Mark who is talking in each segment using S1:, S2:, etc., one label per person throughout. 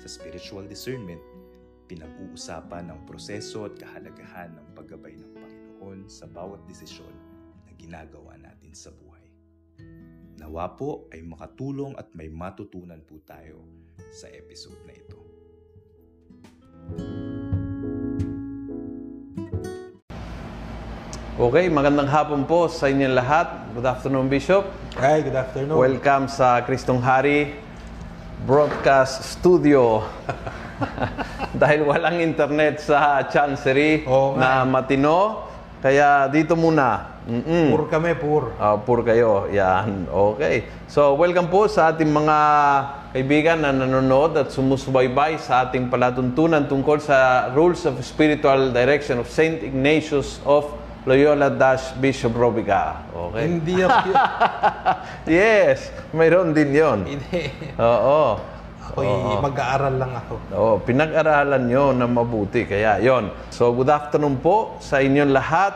S1: Sa spiritual discernment, pinag-uusapan ang proseso at kahalagahan ng paggabay ng Panginoon sa bawat desisyon na ginagawa natin sa buhay. Nawa po ay makatulong at may matutunan po tayo sa episode na ito.
S2: Okay, magandang hapon po sa inyong lahat. Good afternoon, Bishop.
S3: Hi, good afternoon.
S2: Welcome sa Kristong Hari Broadcast Studio. Dahil walang internet sa Chancery
S3: Oo nga.
S2: na matino, kaya dito muna. Mm-mm.
S3: Pur kami, pur.
S2: Ah, pur kayo. Yan. Okay. So, welcome po sa ating mga kaibigan na nanonood at sumusubaybay sa ating palatuntunan tungkol sa Rules of Spiritual Direction of St. Ignatius of Loyola Dash Bishop Robica. Okay?
S3: Hindi ako,
S2: yes, mayroon din yon.
S3: hindi.
S2: Oo.
S3: Ako'y mag-aaral lang ako.
S2: Oo, pinag-aralan nyo na mabuti. Kaya yon. So, good afternoon po sa inyong lahat.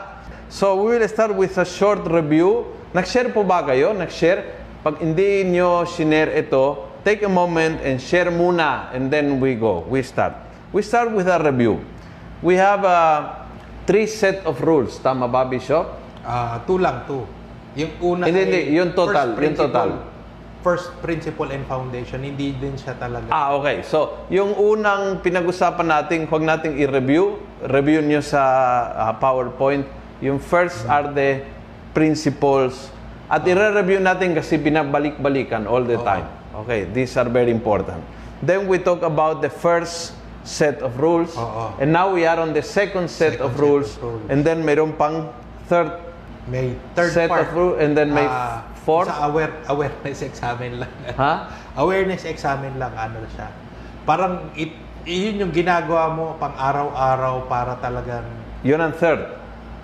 S2: So, we will start with a short review. Nag-share po ba kayo? Nag-share? Pag hindi nyo sinare ito, take a moment and share muna and then we go. We start. We start with a review. We have a three set of rules. Tama ba, Bishop?
S3: Ah, two lang, two. Yung una
S2: Hindi,
S3: ay
S2: hindi. Yung total,
S3: first
S2: yung total.
S3: First principle and foundation. Hindi din siya talaga.
S2: Ah, okay. So, yung unang pinag-usapan natin, huwag nating i-review. Review nyo sa ah, PowerPoint. Yung first are the principles. At i-review natin kasi binabalik-balikan all the time. Okay, these are very important. Then we talk about the first set of rules.
S3: Oo.
S2: And now we are on the second set
S3: Second
S2: of
S3: set
S2: rules.
S3: of rules.
S2: And then mayroon pang third
S3: May third
S2: set
S3: part.
S2: of rules. And then may
S3: Ah,
S2: fourth.
S3: Sa aware, awareness examen lang.
S2: Ha?
S3: awareness examen lang, ano siya. Parang, it, yun yung ginagawa mo pang araw-araw para talagang,
S2: Yun ang third.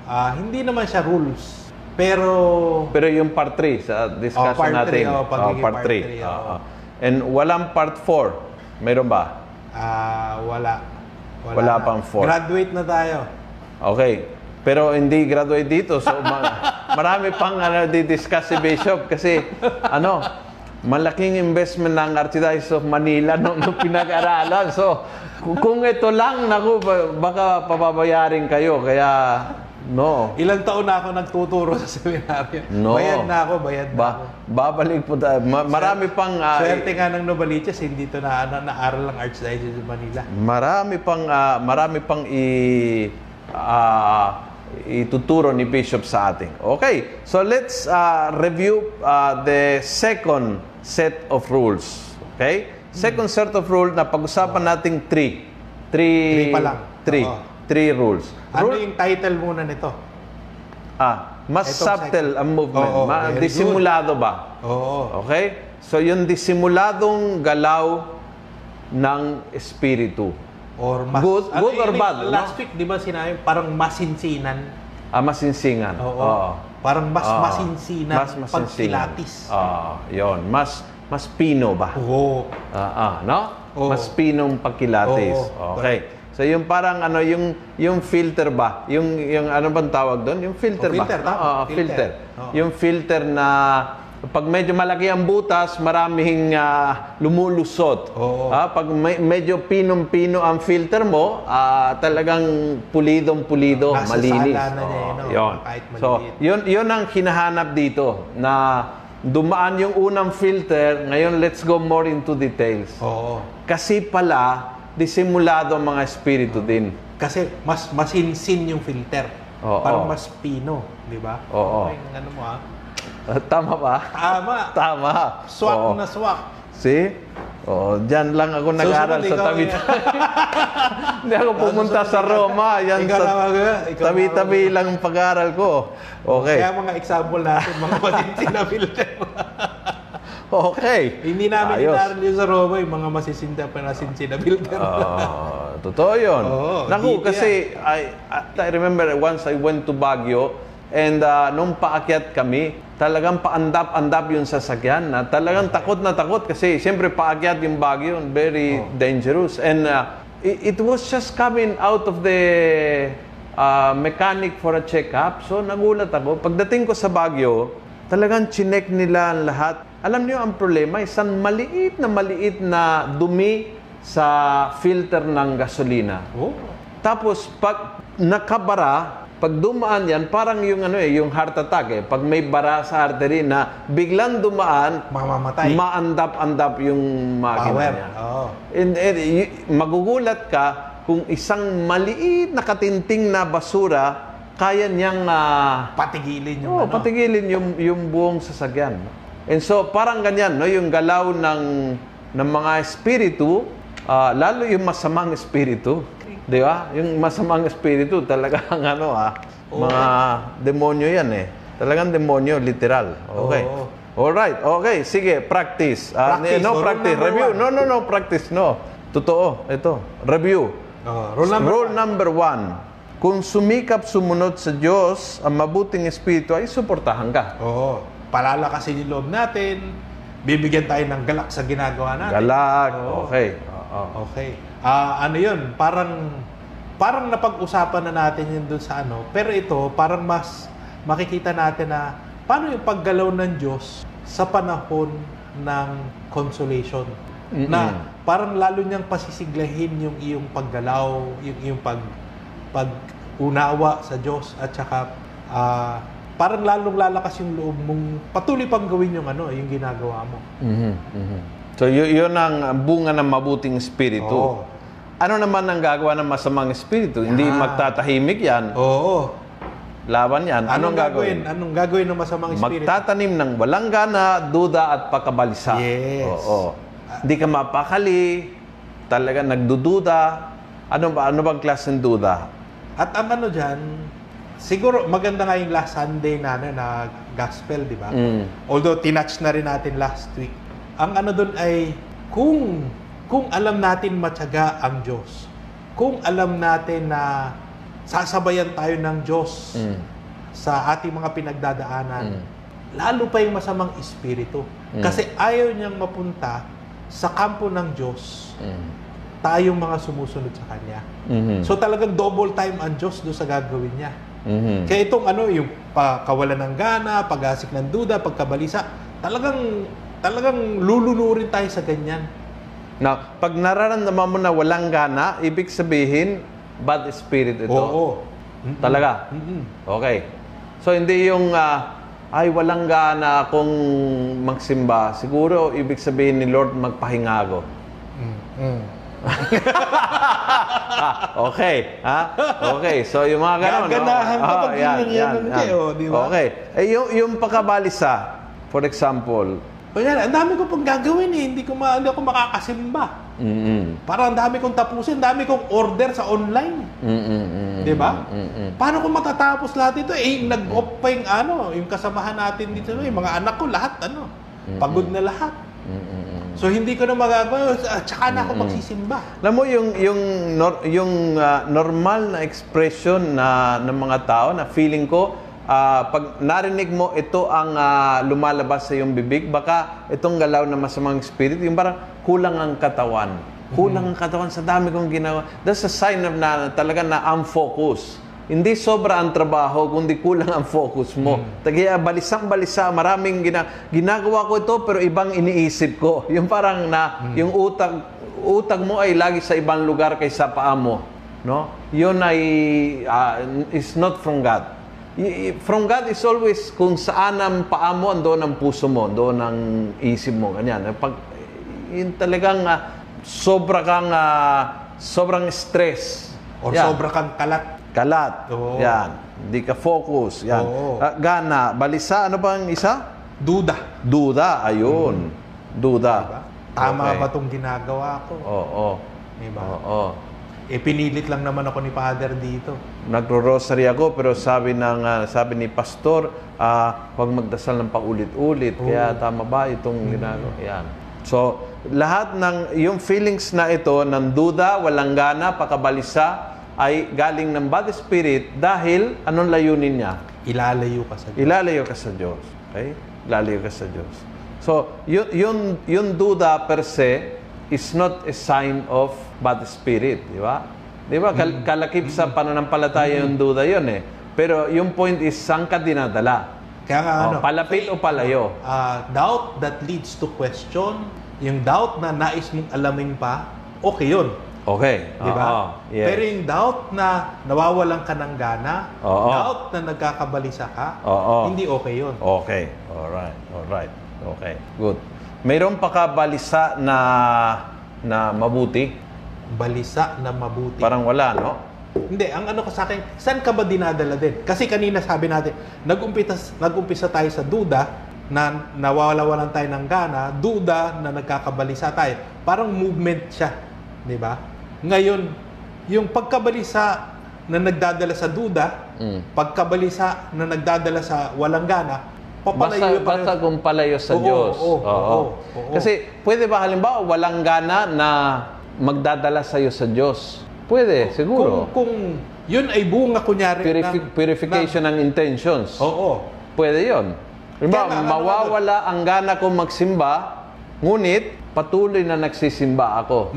S3: ah, hindi naman siya rules. Pero,
S2: Pero yung part 3 sa discussion
S3: Oh, part
S2: natin.
S3: three, oh, pagiging
S2: part
S3: part
S2: 3.
S3: three, oo.
S2: And walang part 4. Meron ba?
S3: Ah, wala.
S2: Wala
S3: na.
S2: pang four.
S3: Graduate na tayo.
S2: Okay. Pero hindi graduate dito. So ma- marami pang ano, di-discuss si Bishop kasi ano, malaking investment ng Archdiocese of Manila nung, nung pinag-aralan. So kung, kung ito lang, naku, ba- baka pababayarin kayo. Kaya, no.
S3: Ilang taon na ako nagtuturo sa seminaryo.
S2: No.
S3: Bayad na ako, bayad na ako.
S2: Ba, babalik po tayo. Ma- marami pang... ah,
S3: Swerte nga ng Novaliches, hindi to na, na naaral ng Archdiocese of Manila.
S2: Marami pang ah, marami pang i ah, ituturo ni Bishop sa atin. Okay, so let's ah, review ah, the second set of rules. Okay? Second set of rules na pag-usapan nating three. Three,
S3: Three pa lang.
S2: Three.
S3: Oo.
S2: Three rules.
S3: Ano
S2: Rule-
S3: yung title muna nito?
S2: ah, mas
S3: Itong
S2: subtle ang movement.
S3: Oo,
S2: Ma-
S3: very good.
S2: disimulado ba?
S3: Oo.
S2: Okay? So, yung disimuladong galaw ng espiritu.
S3: Or mas,
S2: Good- good or
S3: yun,
S2: bad, no?
S3: Last week, di ba sinabi, parang masinsinan.
S2: Ah, masinsingan.
S3: Oo. Parang mas
S2: Oo.
S3: masinsinan.
S2: Mas masinsingan.
S3: Pagpilatis.
S2: Ah, yon. Mas mas pino ba?
S3: Oo.
S2: Ah, ah, no?
S3: Oo.
S2: Mas pinong pagkilatis.
S3: Oo.
S2: Okay. So yung parang ano yung yung filter ba? Yung yung ano bang tawag doon? Yung filter
S3: Oh,
S2: ba?
S3: filter, tama.
S2: Oo,
S3: Filter.
S2: filter.
S3: Oo.
S2: Yung filter na pag medyo malaki ang butas, maraming ah, lumulusot.
S3: Oo.
S2: Ah, pag me- medyo pinong-pino ang filter mo, ah, talagang pulidong-pulido,
S3: Nasa
S2: malinis.
S3: na niya, eh, no?
S2: yun.
S3: Kahit
S2: So, yun, yun ang hinahanap dito na dumaan yung unang filter, ngayon let's go more into details.
S3: Oo.
S2: Kasi pala, disimulado ang mga espiritu din.
S3: Kasi mas masinsin yung filter.
S2: Oo.
S3: Parang mas pino, di ba?
S2: Oo.
S3: Okay, ano mo ah.
S2: Ah, Tama ba?
S3: Tama.
S2: Tama.
S3: Swak
S2: Oo.
S3: na swak.
S2: See? Oh, diyan lang ako nag-aral sa tabi
S3: eh.
S2: Hindi ako pumunta sa Roma. Yan
S3: Ikaw
S2: sa tabi-tabi lang ang pag-aaral ko. Okay.
S3: Kaya mga example natin, mga masinsin na filter.
S2: Okay.
S3: Hindi namin
S2: Ayos.
S3: inaralyo sa Roma yung mga masisinda pa na sinsina builder.
S2: Oo, totoo yun.
S3: Oo,
S2: Naku, kasi I, I remember once I went to Baguio and uh, nung paakyat kami, talagang paandap-andap yung sasakyan na talagang takot na takot kasi siyempre paakyat yung Baguio, very dangerous. And uh, it, it was just coming out of the uh, mechanic for a check-up. So nagulat ako. Pagdating ko sa Baguio, talagang chinek nila ang lahat. Alam niyo ang problema, isang maliit na maliit na dumi sa filter ng gasolina.
S3: Oh.
S2: Tapos pag nakabara, pag dumaan yan, parang yung ano eh, yung heart attack eh. Pag may bara sa artery na biglang dumaan,
S3: Mamamatay.
S2: maandap-andap yung makina
S3: Power.
S2: niya.
S3: Oo.
S2: And, and y- magugulat ka kung isang maliit na katinting na basura, kaya niyang ah,
S3: Patigilin yung
S2: Oo,
S3: ano.
S2: patigilin yung, yung buong sasakyan. No? And so, parang ganyan, no? yung galaw ng, ng mga espiritu, ah, lalo yung masamang espiritu. Di ba? Yung masamang espiritu, talagang ano ah, mga demonyo yan eh. Talagang demonyo, literal. Okay.
S3: Oo.
S2: Alright, okay, sige, practice. Ah,
S3: Practice,
S2: no,
S3: rule
S2: practice. Review.
S3: one.
S2: No, no, no, practice, no. Totoo, ito. Review.
S3: Oh, rule number
S2: Rule number one. Kung sumikap sumunod sa Diyos, ang mabuting espiritu ay suportahan ka.
S3: Oo. Palalakasin yung loob natin. Bibigyan tayo ng galak sa ginagawa natin.
S2: Galak.
S3: Oo.
S2: Okay. Oo.
S3: Okay. Ah, ano 'yun? Parang parang napag-usapan na natin 'yun doon sa ano. Pero ito, parang mas makikita natin na paano yung paggalaw ng Diyos sa panahon ng consolation.
S2: Mm-mm.
S3: Na parang lalo niyang pasisiglahin yung iyong paggalaw, yung iyong pag pag-unawa sa Diyos at saka ah, parang lalong lalakas yung loob mong patuloy pang gawin yung ano, yung ginagawa mo.
S2: Mhm, mhm. So, y- yun ang bunga ng mabuting espiritu.
S3: Oo.
S2: Ano naman ang gagawa ng masamang espiritu? Hindi
S3: Ah.
S2: magtatahimik yan.
S3: Oo.
S2: Laban yan.
S3: Anong,
S2: Anong,
S3: gagawin?
S2: gagawin?
S3: Anong gagawin ng masamang espiritu?
S2: Magtatanim ng walang gana, duda at pakabalisa.
S3: Yes.
S2: Oo. Hindi ka mapakali, talaga nagdududa. Ano ba ano bang klase ng duda?
S3: At ang ano dyan, siguro maganda nga yung last Sunday na, ano, na gospel, di ba?
S2: Mm.
S3: Although tinouch na rin natin last week. Ang ano doon ay kung kung alam natin matyaga ang Diyos, kung alam natin na sasabayan tayo ng Diyos
S2: Mm.
S3: sa ating mga pinagdadaanan,
S2: Mm.
S3: lalo pa yung masamang espiritu.
S2: Mm.
S3: Kasi ayaw niyang mapunta sa kampo ng Diyos
S2: Mm.
S3: tayong mga sumusunod sa Kanya.
S2: Mhm.
S3: So talagang double time ang Diyos doon sa gagawin niya.
S2: Mhm.
S3: Kaya itong ano, yung pakawalan ng gana, pag-asik ng duda, pagkabalisa, talagang talagang lulunurin tayo sa ganyan.
S2: Now, pag nararamdaman mo na walang gana, ibig sabihin, bad spirit ito.
S3: Oo. Mm-mm.
S2: Talaga?
S3: Mm-mm.
S2: Okay. So, hindi yung, ah, ay, walang gana akong magsimba. Siguro, ibig sabihin ni Lord, magpahinga ako.
S3: Mm.
S2: Ah, okay. Ha? Okay. So, yung mga ganun.
S3: Gaganahan
S2: no?
S3: ka
S2: Ah,
S3: pag ganyan yan, ano, Che, oh, di ba?
S2: Okay. Eh, yung, yung pagkabalisa, for example,
S3: Kaya ang dami ko pang gagawin eh. Hindi ko ma hindi ako makakasimba.
S2: mm
S3: Parang ang dami kong tapusin, ang dami kong order sa online.
S2: mm
S3: Di ba?
S2: mm
S3: Paano ko matatapos lahat ito? Eh, nag-off pa yung ano, yung kasamahan natin dito, yung mga anak ko, lahat ano, pagod na lahat. So, hindi ko na magagawa, at saka na ako magsisimba.
S2: Alam mo yung yung nor- yung ah, normal na expression na ng mga tao na feeling ko ah, pag narinig mo ito ang ah, lumalabas sa iyong bibig baka itong galaw na masamang spirit yung parang kulang ang katawan. Kulang ang katawan sa dami kong ginawa. That's a sign of na talaga na unfocus. Hindi sobra ang trabaho, kundi kulang ang focus mo. Kaya balisang-balisa, maraming gina, ginagawa ko ito pero ibang iniisip ko. Yung parang na, yung utak, utak mo ay lagi sa ibang lugar kaysa paa mo. No? Yun ay ah, is not from God. From God is always kung saan ang paa mo, doon ang puso mo, doon ang isip mo, ganyan. Pag, yun talagang ah, sobra kang, ah, sobrang stress.
S3: Or
S2: Yan.
S3: sobra kang kalat.
S2: Kalat.
S3: Oo.
S2: Yan. Hindi ka focus. Yan.
S3: Oo.
S2: Ah, gana. Balisa. Ano ba ang isa?
S3: Duda.
S2: Duda. Ayun. Duda.
S3: Diba? Tama
S2: Okay.
S3: ba itong ginagawa ko?
S2: Oo.
S3: Diba?
S2: Oo.
S3: Eh, pinilit lang naman ako ni Father dito.
S2: Nagro-rosary ako pero sabi ng ah, sabi ni pastor, ah, huwag magdasal ng paulit-ulit. Kaya tama ba itong ginagawa? Yan. So, lahat ng yung feelings na ito ng duda, walang gana, pakabalisa ay galing ng bad spirit dahil anong layunin niya?
S3: Ilalayo ka sa Diyos.
S2: Ilalayo ka sa Diyos. Okay? Ilalayo ka sa Diyos. So, yun, yun, yung duda per se is not a sign of bad spirit. Di ba? Di ba? Kal- kalakip sa pananampalataya yung duda yun eh. Pero yung point is, saan ka dinadala?
S3: Kaya nga
S2: Oh,
S3: ano,
S2: palapit o palayo?
S3: ah, doubt that leads to question, yung doubt na nais mong alamin pa, okay yun.
S2: Okay.
S3: Di ba?
S2: Oo. Yes.
S3: Pero yung doubt na nawawalan ka ng gana,
S2: Oo.
S3: doubt na nagkakabalisa ka,
S2: Oo.
S3: hindi okay yun.
S2: Okay. Alright. Alright. Okay. Good. Mayroon pa ka balisa na na mabuti?
S3: Balisa na mabuti.
S2: Parang wala, no?
S3: Hindi, ang ano ko sa akin, saan ka ba dinadala din? Kasi kanina sabi natin, nag-umpisa, nag-umpisa tayo sa duda, na nawawala-walan tayo ng gana, duda na nagkakabalisa tayo. Parang movement siya, di ba? Ngayon, yung pagkabalisa na nagdadala sa duda,
S2: Mm.
S3: pagkabalisa na nagdadala sa walang gana,
S2: Basta,
S3: papalayo pa
S2: basta kung palayo sa
S3: Oo,
S2: Diyos.
S3: oo, oo, oo.
S2: Kasi pwede ba halimbawa walang gana na magdadala sa iyo sa Diyos? Pwede, siguro.
S3: Kung, kung yun ay bunga kunyari
S2: Purifi-
S3: ng-
S2: purification ng intentions.
S3: ng- oo.
S2: Pwede yon. Halimbawa,
S3: ano
S2: mawawala ang gana kong magsimba, ngunit patuloy na nagsisimba ako.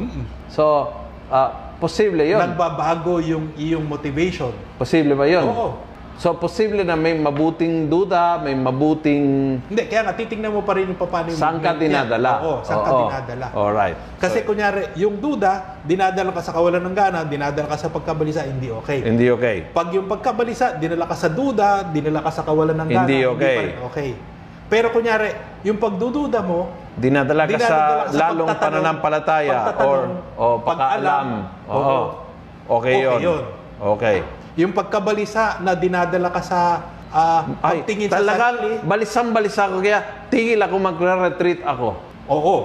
S2: So, ah, posible yon.
S3: Nagbabago yung iyong motivation.
S2: Posible ba yon?
S3: Oo.
S2: So, posible na may mabuting duda, may mabuting
S3: Hindi, kaya nga titingnan mo pa rin yung paano yung
S2: saan ka dinadala.
S3: Oo, saan ka dinadala.
S2: Alright.
S3: Kasi kunyari, yung duda, dinadala ka sa kawalan ng gana, dinadala ka sa pagkabalisa, hindi okay.
S2: Hindi okay.
S3: Pag yung pagkabalisa, dinala ka sa duda, dinala ka sa kawalan ng gana,
S2: Hindi okay.
S3: pa rin okay. Pero kunyari, yung pagdududa mo,
S2: Dinadala ka sa
S3: dinadala ka sa
S2: lalong
S3: pagtatanong,
S2: pananampalataya or
S3: pagtatanong,
S2: o pag-aalam.
S3: pag-alam.
S2: Oo.
S3: Oo.
S2: Okay,
S3: Okay
S2: yun.
S3: yun.
S2: Okay.
S3: yung pagkabalisa na dinadala ka sa ah,
S2: Ay,
S3: pagtingin sa
S2: talagang
S3: sarili,
S2: balisang balisa ko kaya tigil ako magre-retreat ako.
S3: oo.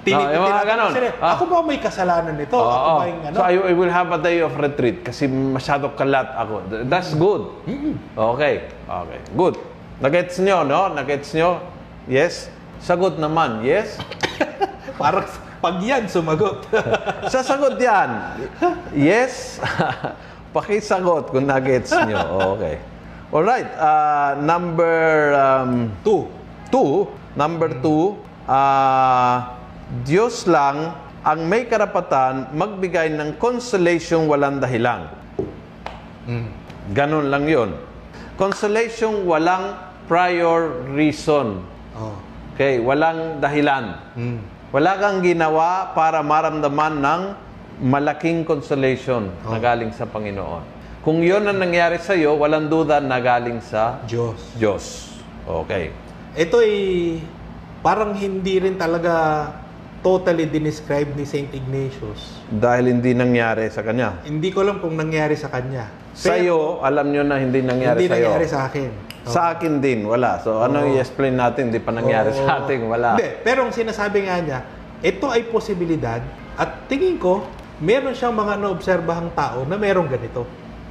S3: Tini-
S2: Ah, yung mga
S3: tinatanong
S2: ganon.
S3: sila,
S2: Ah.
S3: Ako ba may kasalanan nito? Ako
S2: Oo.
S3: ba yung ano?
S2: So I, I will have a day of retreat kasi masyado kalat ako. Th- That's good. Okay. Okay. Good. Nagets nyo, no? Nagets nyo? Yes? Sagot naman. Yes?
S3: Parang pag yan sumagot.
S2: Sasagot yan. Yes? Pakisagot kung nagets nyo. Okay. Alright. Uh, number um,
S3: Two.
S2: two. Number two, ah, Diyos lang ang may karapatan magbigay ng consolation walang dahilan. Ganon lang yon. Consolation walang prior reason.
S3: Oh.
S2: Okay, walang dahilan.
S3: Mm.
S2: Wala kang ginawa para maramdaman ng malaking consolation na galing sa Panginoon. Kung yon ang nangyari sa iyo, walang duda na galing sa
S3: Diyos.
S2: Diyos. Okay.
S3: Ito ay parang hindi rin talaga totally dinescribe ni St. Ignatius.
S2: Dahil hindi nangyari sa kanya.
S3: Hindi ko alam kung nangyari sa kanya.
S2: Sa iyo, alam nyo na hindi nangyari
S3: hindi
S2: sa iyo.
S3: nangyari sa akin.
S2: Sa akin din, wala. So, ano i-explain natin? Hindi pa nangyari sa atin, wala.
S3: Hindi, pero ang sinasabi nga niya, ito ay posibilidad at tingin ko, meron siyang mga naobserbahang tao na merong ganito.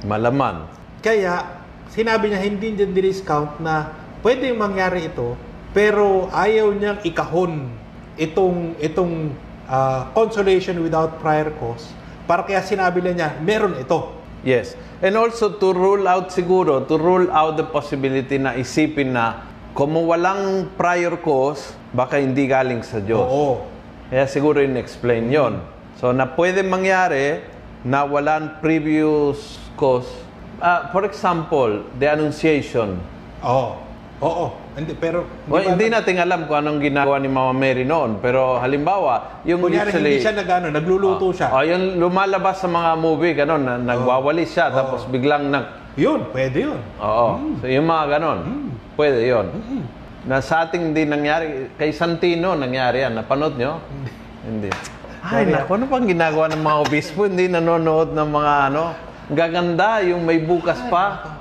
S2: Malaman.
S3: Kaya, sinabi niya hindi niya discount na pwedeng mangyari ito, pero ayaw niyang ikahon itong itong ah, consolation without prior cause. Para kaya sinabi na niya, meron ito.
S2: Yes. And also to rule out siguro, to rule out the possibility na isipin na kung walang prior cause, baka hindi galing sa Diyos.
S3: Oo.
S2: Kaya siguro in-explain yon. So, na pwede mangyari na walang previous cause. Ah, for example, the Annunciation.
S3: Oo. Oo. Hindi, pero...
S2: Well,
S3: ba-
S2: hindi natin alam kung anong ginagawa ni Mama Mary noon. Pero halimbawa, yung
S3: Kunyari,
S2: usually...
S3: hindi siya nag, ano, nagluluto siya.
S2: Oh, yung lumalabas sa mga movie, ganun, na, nagwawalis siya, tapos biglang nag...
S3: Yun, pwede yun.
S2: Oo. So, yung mga ganun. Pwede yon. Na sa ating hindi nangyari, kay Santino nangyari yan. Napanood nyo? Hindi. Ay, naku, ano pang ginagawa ng mga obispo? Hindi nanonood ng mga ano. Gaganda, yung may bukas pa.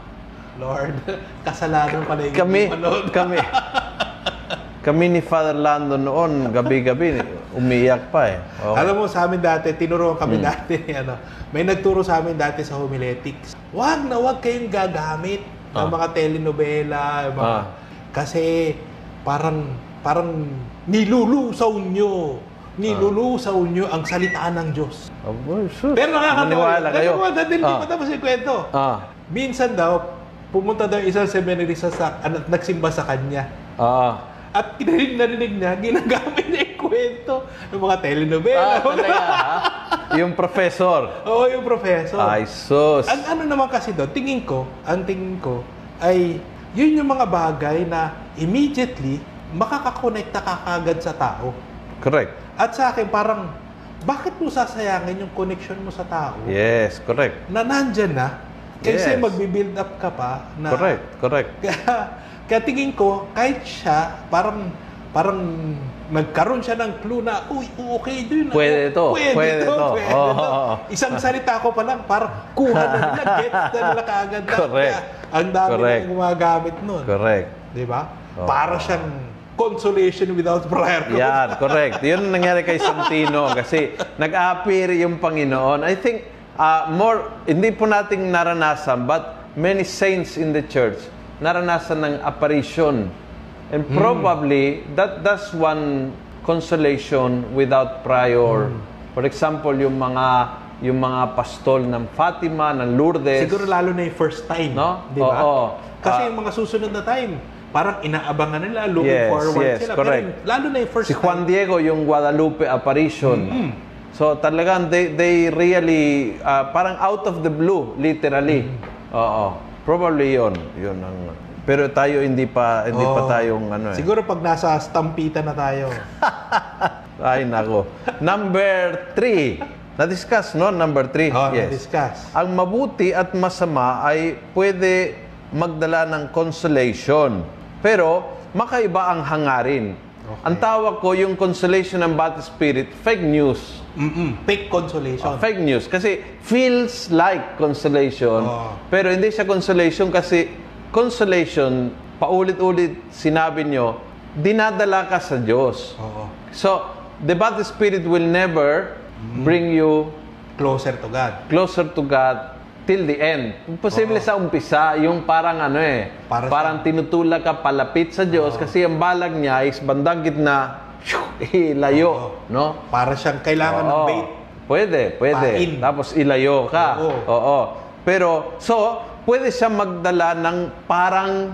S3: Lord, kasalanan pala yung
S2: Kami, kami, Kami ni Father Lando noon, gabi-gabi, umiiyak pa eh. Okay.
S3: Alam mo, sa amin dati, tinuruan
S2: Hmm.
S3: kami dati, ano, may nagturo sa amin dati sa homiletics. Wag na wag kayong gagamit ng
S2: Ah.
S3: mga telenovela, yung mga,
S2: Ah.
S3: kasi parang, parang nilulusaw nyo, nilulusaw nyo ang salita ng Diyos.
S2: Oh, boy.
S3: Pero nakakatawa.
S2: Maniwala kayo.
S3: Nakakatawa din, hindi
S2: Ah.
S3: pa tapos yung kwento.
S2: Ah.
S3: Minsan daw, pumunta daw isang seminary sa, sa at nagsimba sa kanya.
S2: Ah.
S3: At kinarinig narinig niya, ginagamit niya yung kwento ng mga telenovela.
S2: Ah, talaga, ha? Yung professor.
S3: Oo, yung professor.
S2: Ay, sus.
S3: Ang ano naman kasi doon, tingin ko, ang tingin ko, ay yun yung mga bagay na immediately makakakonekta ka kagad sa tao.
S2: Correct.
S3: At sa akin, parang, bakit mo sasayangin yung connection mo sa tao?
S2: Yes, correct.
S3: Na nandyan na, kasi
S2: Yes.
S3: magbibuild up ka pa. Na,
S2: Correct, correct.
S3: Kaya, kaya tingin ko, kahit siya, parang, parang nagkaroon siya ng clue na, uy, okay din.
S2: Pwede ito, pwede ito.
S3: pwede
S2: Oo,
S3: ito."
S2: oo, oo.
S3: Isang salita ko pa lang, parang kuha na nila, gets na nila kaagad.
S2: Correct.
S3: Kaya, ang dami
S2: Correct.
S3: na gumagamit nun.
S2: Correct.
S3: Di ba?
S2: Oo.
S3: Para siyang consolation without prayer.
S2: Yan, correct. Yun ang nangyari kay Santino kasi nag-appear yung Panginoon. I think uh, more, hindi po nating naranasan, but many saints in the church naranasan ng apparition. And probably, that that's one consolation without prior. For example, yung mga yung mga pastol ng Fatima, ng Lourdes.
S3: Siguro lalo na yung first time.
S2: No?
S3: Di ba?
S2: Oo.
S3: Kasi
S2: Ah.
S3: yung mga susunod na time, parang inaabangan nila, looking
S2: Yes,
S3: forward
S2: yes,
S3: sila.
S2: correct.
S3: Pero lalo na yung first
S2: si Juan
S3: time.
S2: Diego yung Guadalupe apparition. So talagang they they really uh, parang out of the blue literally. Oo. Probably 'yon. 'Yun ang pero tayo hindi pa hindi pa
S3: Oo.
S2: tayong ano eh.
S3: Siguro pag nasa stampitan na tayo.
S2: Ay nako. Number three. Na-discuss, no? Number three.
S3: Oh,
S2: yes.
S3: discuss.
S2: Ang mabuti at masama ay pwede magdala ng consolation. Pero makaiba ang hangarin. Ang tawag ko yung consolation ng Bad Spirit, fake news.
S3: Mm-mm. Fake consolation.
S2: Ah, fake news. Kasi feels like consolation.
S3: Oo.
S2: Pero hindi siya consolation kasi consolation, paulit-ulit sinabi nyo, dinadala ka sa Diyos.
S3: Oo.
S2: So, the bad spirit will never
S3: Mm-hmm.
S2: bring you
S3: Closer to God.
S2: closer to God till the end. Posible sa umpisa, yung parang ano eh,
S3: Para
S2: parang tinutulak ka palapit sa Diyos kasi ang balag niya is bandang gitna, ilayo, no?
S3: Para siyang kailangan ng
S2: Oo.
S3: bait.
S2: Pwede, pwede.
S3: Pain.
S2: Tapos ilayo ka.
S3: Oo.
S2: Oo. Pero, so, pwede siya magdala ng parang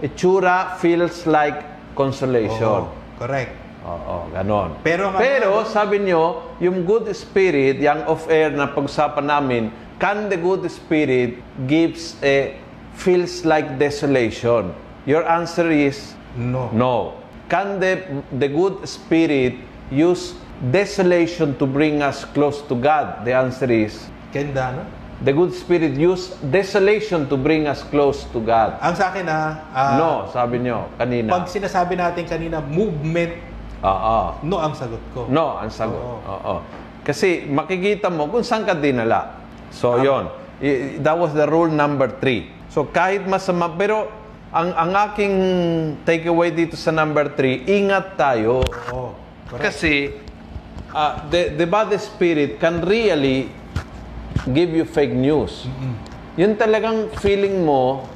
S2: itsura feels like consolation.
S3: Oo. Correct.
S2: Oo, ganon.
S3: Pero ang-
S2: Pero sabi nyo, yung good spirit, yung off-air na pag-usapan namin, can the good spirit gives a feels like desolation? Your answer is
S3: No.
S2: no. Can the, the good spirit use desolation to bring us close to God? The answer is
S3: Kenda, no?
S2: the good spirit use desolation to bring us close to God.
S3: Ang sa akin ha, ah,
S2: no, sabi nyo kanina.
S3: pag sinasabi natin kanina, movement,
S2: Oo.
S3: no ang sagot ko.
S2: No, ang sagot.
S3: Oo.
S2: Oo. Kasi makikita mo kung saan ka dinala. So, yon. I- That was the rule number three. So, kahit masama, pero ang, ang aking takeaway dito sa number three, ingat tayo.
S3: Correct.
S2: Kasi, uh, the, the bad spirit can really give you fake news. Yun talagang feeling mo,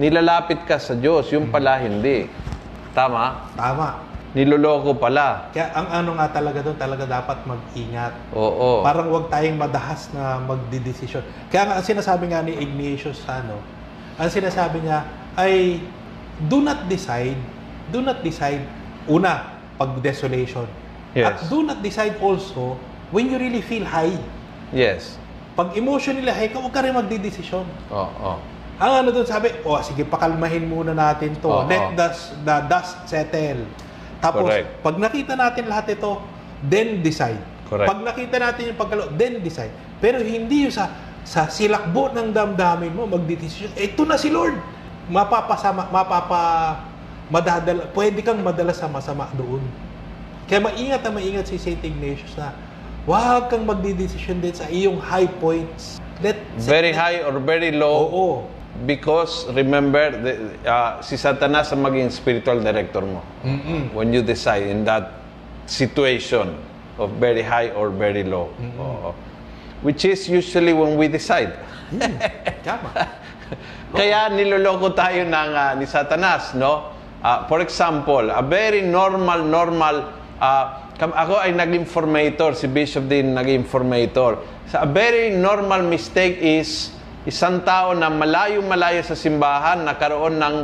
S2: nilalapit ka sa Diyos. Yung pala hindi. Tama?
S3: Tama.
S2: Niloloko pala.
S3: Kaya ang ano nga talaga doon, talaga dapat mag-ingat.
S2: Oo.
S3: Parang wag tayong madahas na magdidesisyon. Kaya nga, ang sinasabi nga ni Ignatius ano, ang sinasabi niya ay, do not decide, do not decide, una, pag desolation.
S2: Yes.
S3: At do not decide also when you really feel high.
S2: Yes.
S3: Pag emotionally high ka, huwag ka rin magdidesisyon.
S2: Oo.
S3: Ang ano doon sabi, oh sige, pakalmahin muna natin to.
S2: Oo.
S3: Let dust, the dust settle. Tapos,
S2: Correct.
S3: pag nakita natin lahat ito, then decide.
S2: Correct.
S3: Pag nakita natin yung pagkalo, then decide. Pero hindi yung sa sa silakbo ng damdamin mo, magdidesisyon. Ito na si Lord. Mapapasama, mapapa, madadala, pwede kang madala sa masama doon. Kaya maingat na maingat si St. Ignatius na huwag kang magdidesisyon din sa iyong high points. Let,
S2: Very high or very low,
S3: Oo.
S2: Because remember, the, uh, si Satanas ang maging spiritual director mo. When you decide in that situation of very high or very low. Oo. Which is usually when we decide.
S3: Tama.
S2: Kaya niloloko tayo ng ah, ni Satanas, no? Ah, for example, a very normal, normal, kam- ako ay naging formator, si Bishop din naging formator. So, a very normal mistake is isang tao na malayo-malayo sa simbahan, nakaroon ng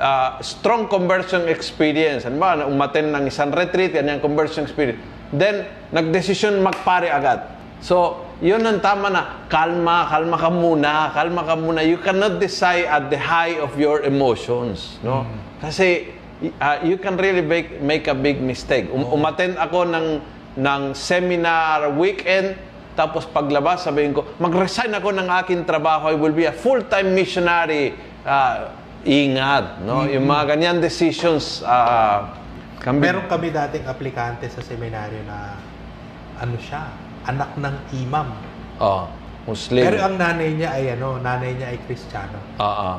S2: ah, strong conversion experience. Ano ba, umaten ng isang retreat, yan yung conversion experience. Then, nagdesisyon magpare agad. So, yun ang tama na, kalma, kalma ka muna, kalma ka muna. You cannot decide at the high of your emotions, no? Kasi uh, you can really make, make a big mistake. Um, umattend ako ng, ng seminar weekend, tapos paglabas, sabihin ko, mag-resign ako ng aking trabaho, I will be a full-time missionary. Ah, ingat, no? Yung mga ganyan decisions, ah, can be-
S3: Meron kami dating aplikante sa seminaryo na ano siya, anak ng imam.
S2: Oh, Muslim.
S3: Pero ang nanay niya ay ano, nanay niya ay Kristiyano.
S2: Oo.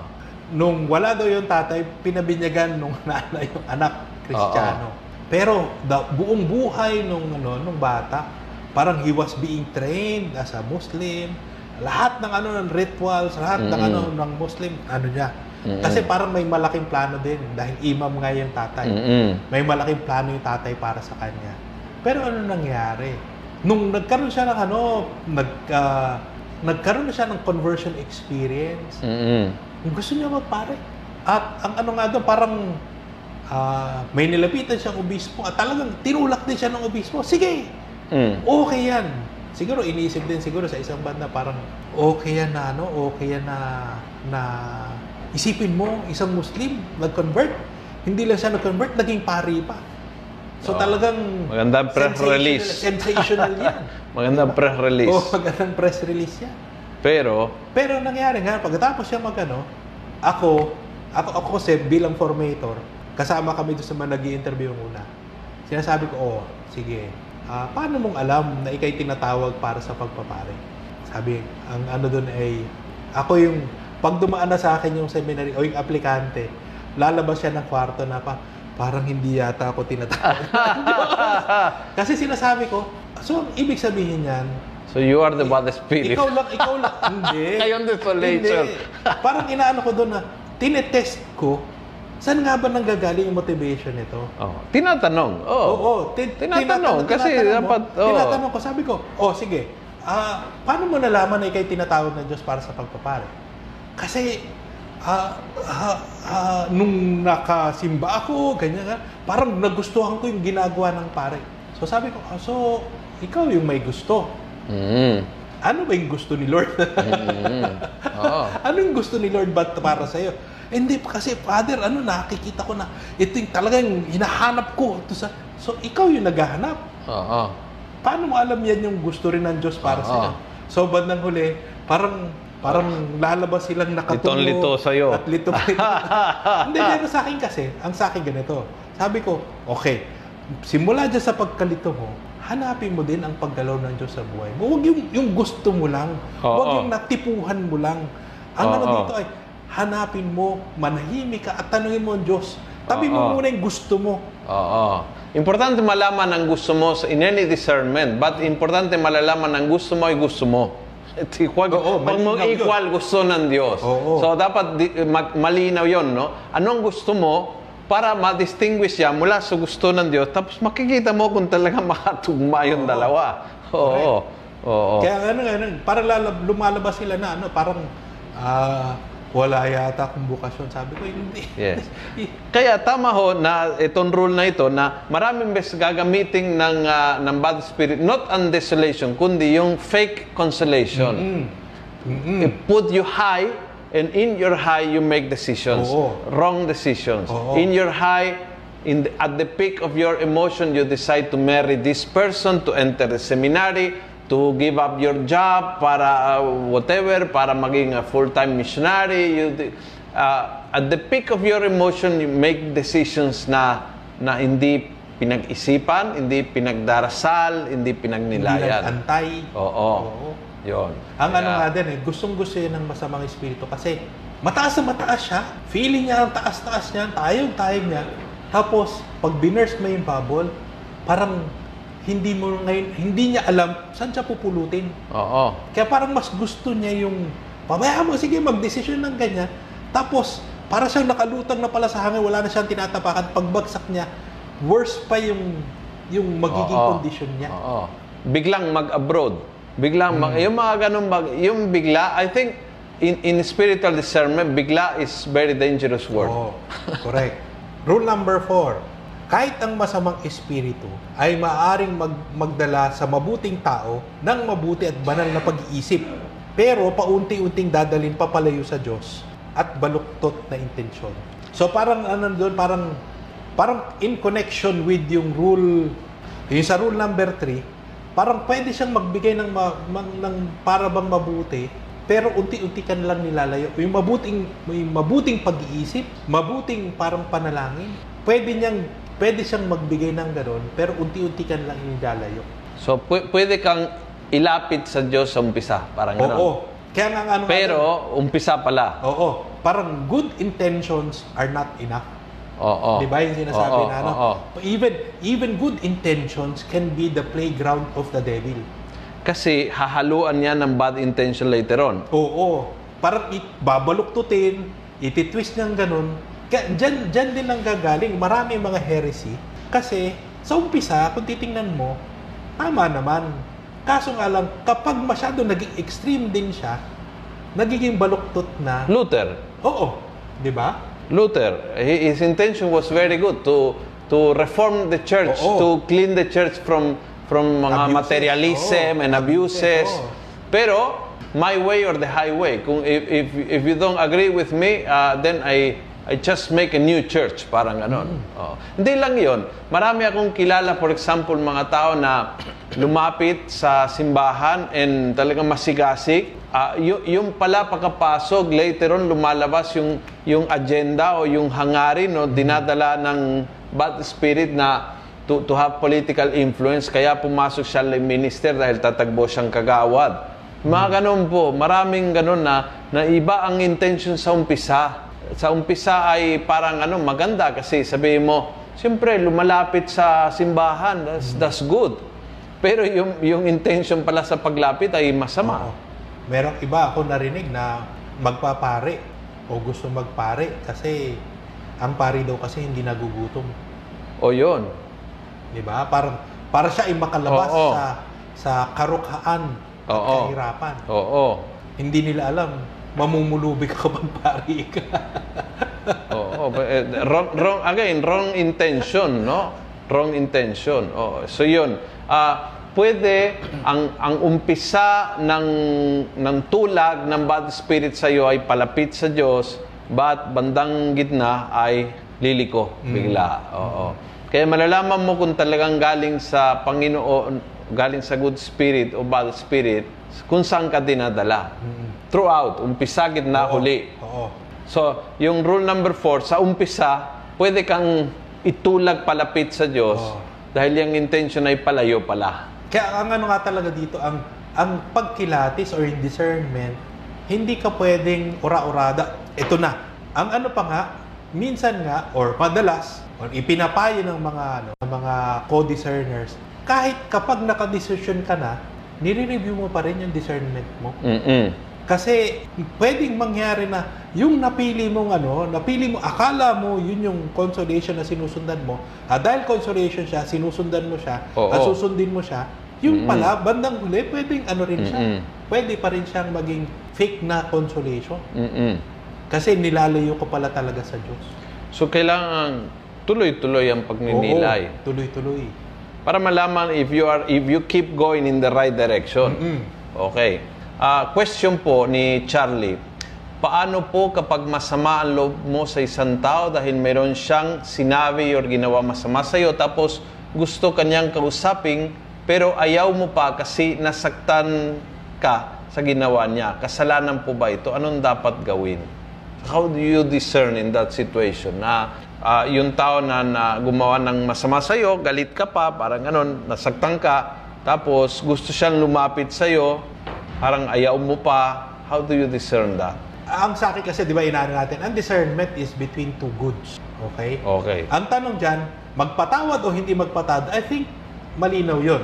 S3: Nung wala daw yung tatay, pinabinyagan nung nanay yung anak Kristiyano. Pero da, buong buhay nung ano nung bata, parang he was being trained as a Muslim. Lahat ng ano ng rituals, lahat ng ano ng Muslim, ano niya. Kasi parang may malaking plano din dahil imam nga yung tatay.
S2: Mm-mm.
S3: May malaking plano yung tatay para sa kanya. Pero ano nangyari? Nung nagkaroon siya ng ano, nag, ah, nagkaroon na siya ng conversion experience,
S2: Mm-mm.
S3: gusto niya magpare. At ang ano nga doon, parang ah, may nilapitan siyang obispo at talagang tinulak din siya ng obispo. Sige,
S2: Mm.
S3: okay yan. Siguro iniisip din siguro sa isang banda parang okay yan na ano, okay yan na na isipin mo isang Muslim nag-convert. Hindi lang siya nag-convert, naging pari pa. So
S2: Oo.
S3: talagang
S2: Magandang press
S3: sensational-
S2: release.
S3: Sensational yan.
S2: Magandang press release.
S3: Oh, magandang press release yan.
S2: Pero,
S3: Pero ang nangyari nga, pagkatapos siya magano, ako, ako, ako kasi bilang formator, kasama kami doon sa mga nag interview muna. Sinasabi ko, oh, sige, ah, paano mong alam na ikay tinatawag para sa pagpapare? Sabi, ang ano doon ay, ako yung, pag dumaan na sa akin yung seminary o yung aplikante, lalabas siya ng kwarto na pa, parang hindi yata ako tinatawag. ng Diyos." Kasi sinasabi ko, so, ang ibig sabihin yan,
S2: so you are the body spirit.
S3: ikaw lang, ikaw lang. Hindi.
S2: Kayong desolation.
S3: Hindi. Parang inaano ko doon na, tinetest ko, saan nga ba nanggagaling yung motivation nito?
S2: Oh, tinatanong. Oh.
S3: Oo, tin-
S2: tinatanong. Kasi
S3: tinatanong mo.
S2: dapat, oh.
S3: Tinatanong ko, sabi ko, oh sige, ah, paano mo nalaman na ikay tinatawag ng Diyos para sa pagpapare? Kasi, ah, ah, ah, nung nakasimba ako, ganyan nga, parang nagustuhan ko yung ginagawa ng pare. So sabi ko, ah, so, ikaw yung may gusto.
S2: Mm.
S3: Ano ba yung gusto ni Lord?
S2: Mm. Oo.
S3: ano yung gusto ni Lord ba para sa iyo? Hindi kasi Father, ano nakikita ko na ito yung talagang hinahanap ko. Ito sa So ikaw yung naghahanap.
S2: Oo.
S3: Paano mo alam yan yung gusto rin ng Diyos para
S2: Oo.
S3: sa iyo? So bandang huli, parang parang lalabas silang nakatungo.
S2: Litong-lito sa'yo.
S3: At litong-lito. Hindi, pero sa akin kasi, ang sa akin ganito. Sabi ko, okay, simula dyan sa pagkalito mo, hanapin mo din ang paggalaw ng Diyos sa buhay mo. Huwag yung, yung gusto mo lang. Huwag yung natipuhan mo lang. Ang ano
S2: Oo.
S3: dito ay, hanapin mo, manahimik ka at tanungin mo ang Diyos. Tabi
S2: Oo.
S3: mo muna yung gusto mo.
S2: Oo. Importante malaman ang gusto mo in any discernment. But importante malalaman ang gusto mo ay gusto mo. Ito, Huwag,
S3: Oo, malinaw yun.
S2: equal gusto ng Diyos.
S3: Oo.
S2: So dapat di, mag- malinaw yon no? Anong gusto mo para ma-distinguish yan mula sa gusto ng Diyos. Tapos makikita mo kung talaga makatugma yung
S3: Oo.
S2: dalawa. Oo. Oo.
S3: Kaya ano, ano, parang lalab, lumalabas sila na ano, parang ah, wala yata akong bukasyon. Sabi ko, hindi.
S2: Yes. Kaya tama ho na itong rule na ito na maraming beses gagamitin ng, ah, ng bad spirit, not on desolation, kundi yung fake consolation.
S3: Mm. Mm-mm.
S2: It put you high, and in your high, you make decisions.
S3: Oo.
S2: Wrong decisions.
S3: Oo.
S2: In your high, in the- at the peak of your emotion, you decide to marry this person, to enter the seminary, to give up your job para uh, whatever, para maging a full-time missionary. You, uh, at the peak of your emotion, you make decisions na na hindi pinag-isipan, hindi pinagdarasal, hindi
S3: Hindi
S2: pinagnilayan.
S3: antay.
S2: Oo.
S3: Oo.
S2: Yon.
S3: Ang ano
S2: Kaya-
S3: nga din eh, gustong gusto yun ng masamang espiritu kasi mataas na mataas siya. Feeling niya ang taas-taas niya, tayong tayong niya. Tapos, pag binurst mo yung bubble, parang hindi mo ngayon, hindi niya alam saan siya pupulutin.
S2: Oo.
S3: Kaya parang mas gusto niya yung, pabayaan mo, sige, mag-desisyon ng ganyan. Tapos, para siyang nakalutang na pala sa hangin, wala na siyang tinatapakan. Pagbagsak niya, worse pa yung yung magiging
S2: Oo.
S3: kondisyon niya.
S2: Oo. Biglang mag-abroad. Biglang, mag,
S3: Hmm.
S2: yung mga ganun, mag, yung bigla, I think, in, in spiritual discernment, bigla is very dangerous word.
S3: Oo, correct. Rule number four, kahit ang masamang espiritu ay maaring mag, magdala sa mabuting tao ng mabuti at banal na pag-iisip. Pero paunti-unting dadalhin papalayo sa Diyos at baluktot na intensyon. So parang ano doon, parang parang in connection with yung rule, yung sa rule number 3, parang pwede siyang magbigay ng, ma, ma- ng para bang mabuti, pero unti-unti ka lang nilalayo. Yung mabuting, yung mabuting pag-iisip, mabuting parang panalangin, pwede niyang, pwede siyang magbigay ng gano'n, pero unti-unti ka lang nilalayo.
S2: So, pu- pwede kang ilapit sa Diyos sa umpisa. Parang ganun.
S3: Oo. Kaya nga ano
S2: Pero, umpisa pala.
S3: oo, parang good intentions are not enough.
S2: Oo.
S3: Di ba yung sinasabi
S2: Oo,
S3: na ano?
S2: oo.
S3: Even, even good intentions can be the playground of the devil.
S2: Kasi hahaluan niya ng bad intention later on.
S3: Oo. Parang babaluktutin, ititwist niyang ganun. Kaya dyan, dyan din lang gagaling. Marami mga heresy. Kasi sa umpisa, kung titingnan mo, tama naman. Kaso nga lang, kapag masyado naging extreme din siya, nagiging baluktot na.
S2: Luther.
S3: Oo. Di ba?
S2: Luther, he- his intention was very good to to reform the church,
S3: Oo.
S2: to clean the church from from mga
S3: Abuses.
S2: materialism
S3: Oo.
S2: and abuses.
S3: Oo.
S2: Pero my way or the highway. Kung if if, if you don't agree with me, uh, then I I just make a new church, parang ganon. Oo. Hindi lang 'yon. Marami akong kilala for example mga tao na lumapit sa simbahan and talagang masigasig Ah, y- yung pala pagkapasok, later on lumalabas yung, yung agenda o yung hangarin no, dinadala ng bad spirit na to, to have political influence. Kaya pumasok siya minister dahil tatagbo siyang kagawad. Mga ganun po, maraming ganun na, na iba ang intention sa umpisa. Sa umpisa ay parang ano, maganda kasi sabihin mo, siyempre lumalapit sa simbahan, that's, that's good. Pero yung, yung intention pala sa paglapit ay masama.
S3: Oo. Merong iba ako narinig na magpapare o gusto magpare kasi ang pari daw kasi hindi nagugutom.
S2: O yun.
S3: Di ba? Parang para siya ay makalabas
S2: Oo.
S3: sa sa karukhaan at
S2: Oo.
S3: kahirapan.
S2: Oo.
S3: Hindi nila alam mamumulubi ka bang pari ka.
S2: Oo. but, eh, wrong, wrong, again, wrong intention, no? Wrong intention. Oh, so yun. Ah, pwede ang ang umpisa ng ng tulag ng bad spirit sa iyo ay palapit sa Diyos, but bandang gitna ay liliko bigla. Oo. Kaya malalaman mo kung talagang galing sa Panginoon, galing sa good spirit o bad spirit, kung saan ka dinadala. Throughout, umpisa, gitna,
S3: Oo.
S2: huli.
S3: Oo.
S2: So, yung rule number four, sa umpisa, pwede kang itulag palapit sa Diyos
S3: Oo.
S2: dahil yung intention ay palayo pala.
S3: Kaya ang ano nga talaga dito, ang ang pagkilatis or discernment, hindi ka pwedeng ura-urada. Ito na. Ang ano pa nga, minsan nga, or madalas, or ipinapayo ng mga, ano, mga co-discerners, kahit kapag nakadesisyon ka na, nire-review mo pa rin yung discernment mo.
S2: Mm-mm.
S3: Kasi pwedeng mangyari na yung napili mong ano, napili mo, akala mo yun yung consolation na sinusundan mo. Ah, dahil consolation siya, sinusundan mo siya,
S2: Oo.
S3: at susundin mo siya, yung pala, bandang huli, pwedeng ano rin siya.
S2: Mm-mm.
S3: Pwede pa rin siyang maging fake na consolation.
S2: Mm-mm.
S3: Kasi nilalayo ko pala talaga sa Diyos.
S2: So, kailangan tuloy-tuloy ang pagninilay.
S3: Oo, tuloy-tuloy.
S2: Para malaman if you are if you keep going in the right direction.
S3: Mm.
S2: Okay. Ah, question po ni Charlie. Paano po kapag masama ang loob mo sa isang tao dahil meron siyang sinabi or ginawa masama sa iyo tapos gusto kanyang kausapin pero ayaw mo pa kasi nasaktan ka sa ginawa niya. Kasalanan po ba ito? Anong dapat gawin? How do you discern in that situation na ah, yung tao na, na gumawa ng masama sa iyo, galit ka pa, parang ganon, nasaktan ka, tapos gusto siyang lumapit sa iyo, parang ayaw mo pa, how do you discern that?
S3: ang sa akin kasi, di ba, inaano natin, ang discernment is between two goods. Okay?
S2: Okay.
S3: Ang tanong dyan, magpatawad o hindi magpatawad, I think malinaw yun.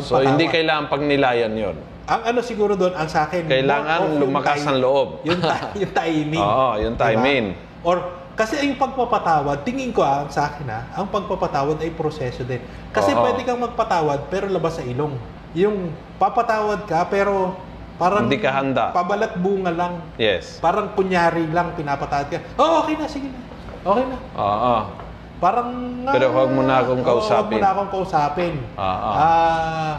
S2: So, hindi kailangan pagnilayan yon.
S3: Ang ano siguro doon, ang sa akin,
S2: Kailangan lumakas
S3: time-
S2: ang loob.
S3: Yung, yung timing.
S2: Oo, yung
S3: Diba?
S2: timing.
S3: Or, kasi yung pagpapatawad, tingin ko ah, sa akin ah, ang pagpapatawad ay proseso din. Kasi
S2: Oo.
S3: pwede kang magpatawad pero labas sa ilong. Yung papatawad ka pero parang
S2: Hindi ka handa.
S3: pabalat bunga lang.
S2: Yes.
S3: Parang kunyari lang pinapatawad ka. Oh, okay na, sige na. Okay na.
S2: Oo.
S3: Parang
S2: Pero huwag mo na akong
S3: oo, Huwag mo
S2: kausapin.
S3: na akong kausapin.
S2: Oo.
S3: Ah,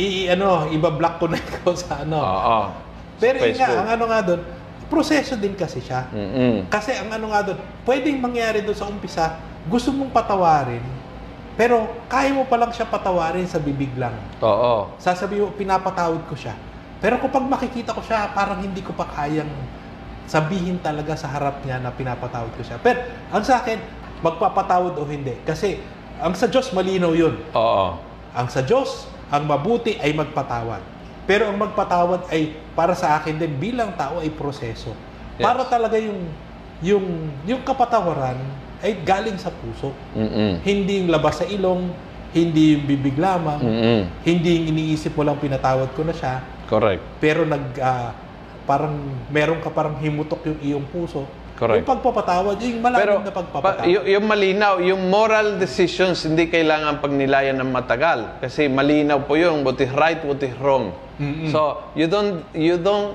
S3: i, ano, iba-block ko na ikaw sa ano.
S2: Oo.
S3: Pero yun nga, ang ano nga doon, proseso din kasi siya.
S2: Mm-mm.
S3: Kasi ang ano nga doon, pwedeng mangyari doon sa umpisa, gusto mong patawarin, pero kaya mo pa lang siya patawarin sa bibig lang.
S2: Oo.
S3: Sasabihin mo, pinapatawad ko siya. Pero kapag makikita ko siya, parang hindi ko pa kayang sabihin talaga sa harap niya na pinapatawad ko siya. Pero ang sa akin, magpapatawad o hindi. Kasi ang sa Diyos, malinaw yun.
S2: Oo.
S3: Ang sa Diyos, ang mabuti ay magpatawad. Pero ang magpatawad ay para sa akin din bilang tao ay proseso.
S2: Yes.
S3: Para talaga yung yung yung kapatawaran ay galing sa puso.
S2: Mm-mm.
S3: Hindi yung labas sa ilong, hindi yung bibig lamang,
S2: Mm-mm.
S3: hindi yung iniisip mo lang pinatawad ko na siya,
S2: Correct.
S3: pero nag ah, parang meron ka parang himutok yung iyong puso.
S2: Correct.
S3: Yung pagpapatawad, yung malalim
S2: Pero
S3: na
S2: pa,
S3: pagpapatawad.
S2: y- yung malinaw, yung moral decisions, hindi kailangan pagnilayan ng matagal. Kasi malinaw po yung what is right, what is wrong. So, you don't, you don't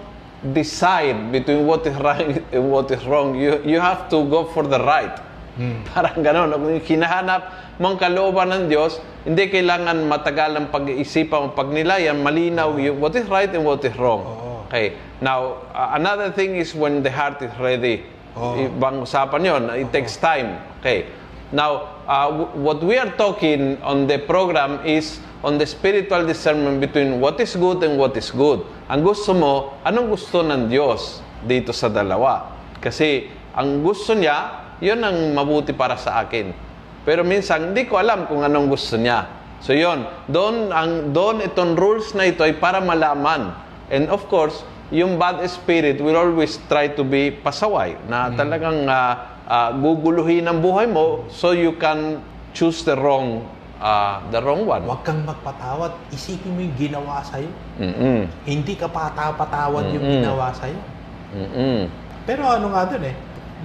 S2: decide between what is right and what is wrong. You, you have to go for the right. Parang gano'n. Kung yung hinahanap mong kalooban ng Diyos, hindi kailangan matagal ang pag-iisipan o pagnilayan. Malinaw yung what is right and what is wrong.
S3: Oo.
S2: Okay. Now, uh, another thing is when the heart is ready.
S3: Oo.
S2: Ibang usapan yon. It takes time. Okay. Now, uh, what we are talking on the program is on the spiritual discernment between what is good and what is good. Ang gusto mo, anong gusto ng Diyos dito sa dalawa? Kasi ang gusto niya, yun ang mabuti para sa akin. Pero minsan, hindi ko alam kung anong gusto niya. So yon, doon ang doon itong rules na ito ay para malaman. And of course, yung bad spirit will always try to be pasaway na talagang ah, ah, guguluhin ang buhay mo so you can choose the wrong ah, the wrong one.
S3: Huwag kang magpatawad. Isipin mo yung ginawa sa'yo.
S2: Mm-mm.
S3: Hindi ka patapatawad yung
S2: Mm-mm.
S3: ginawa sa'yo.
S2: Mm-mm.
S3: Pero ano nga dun eh,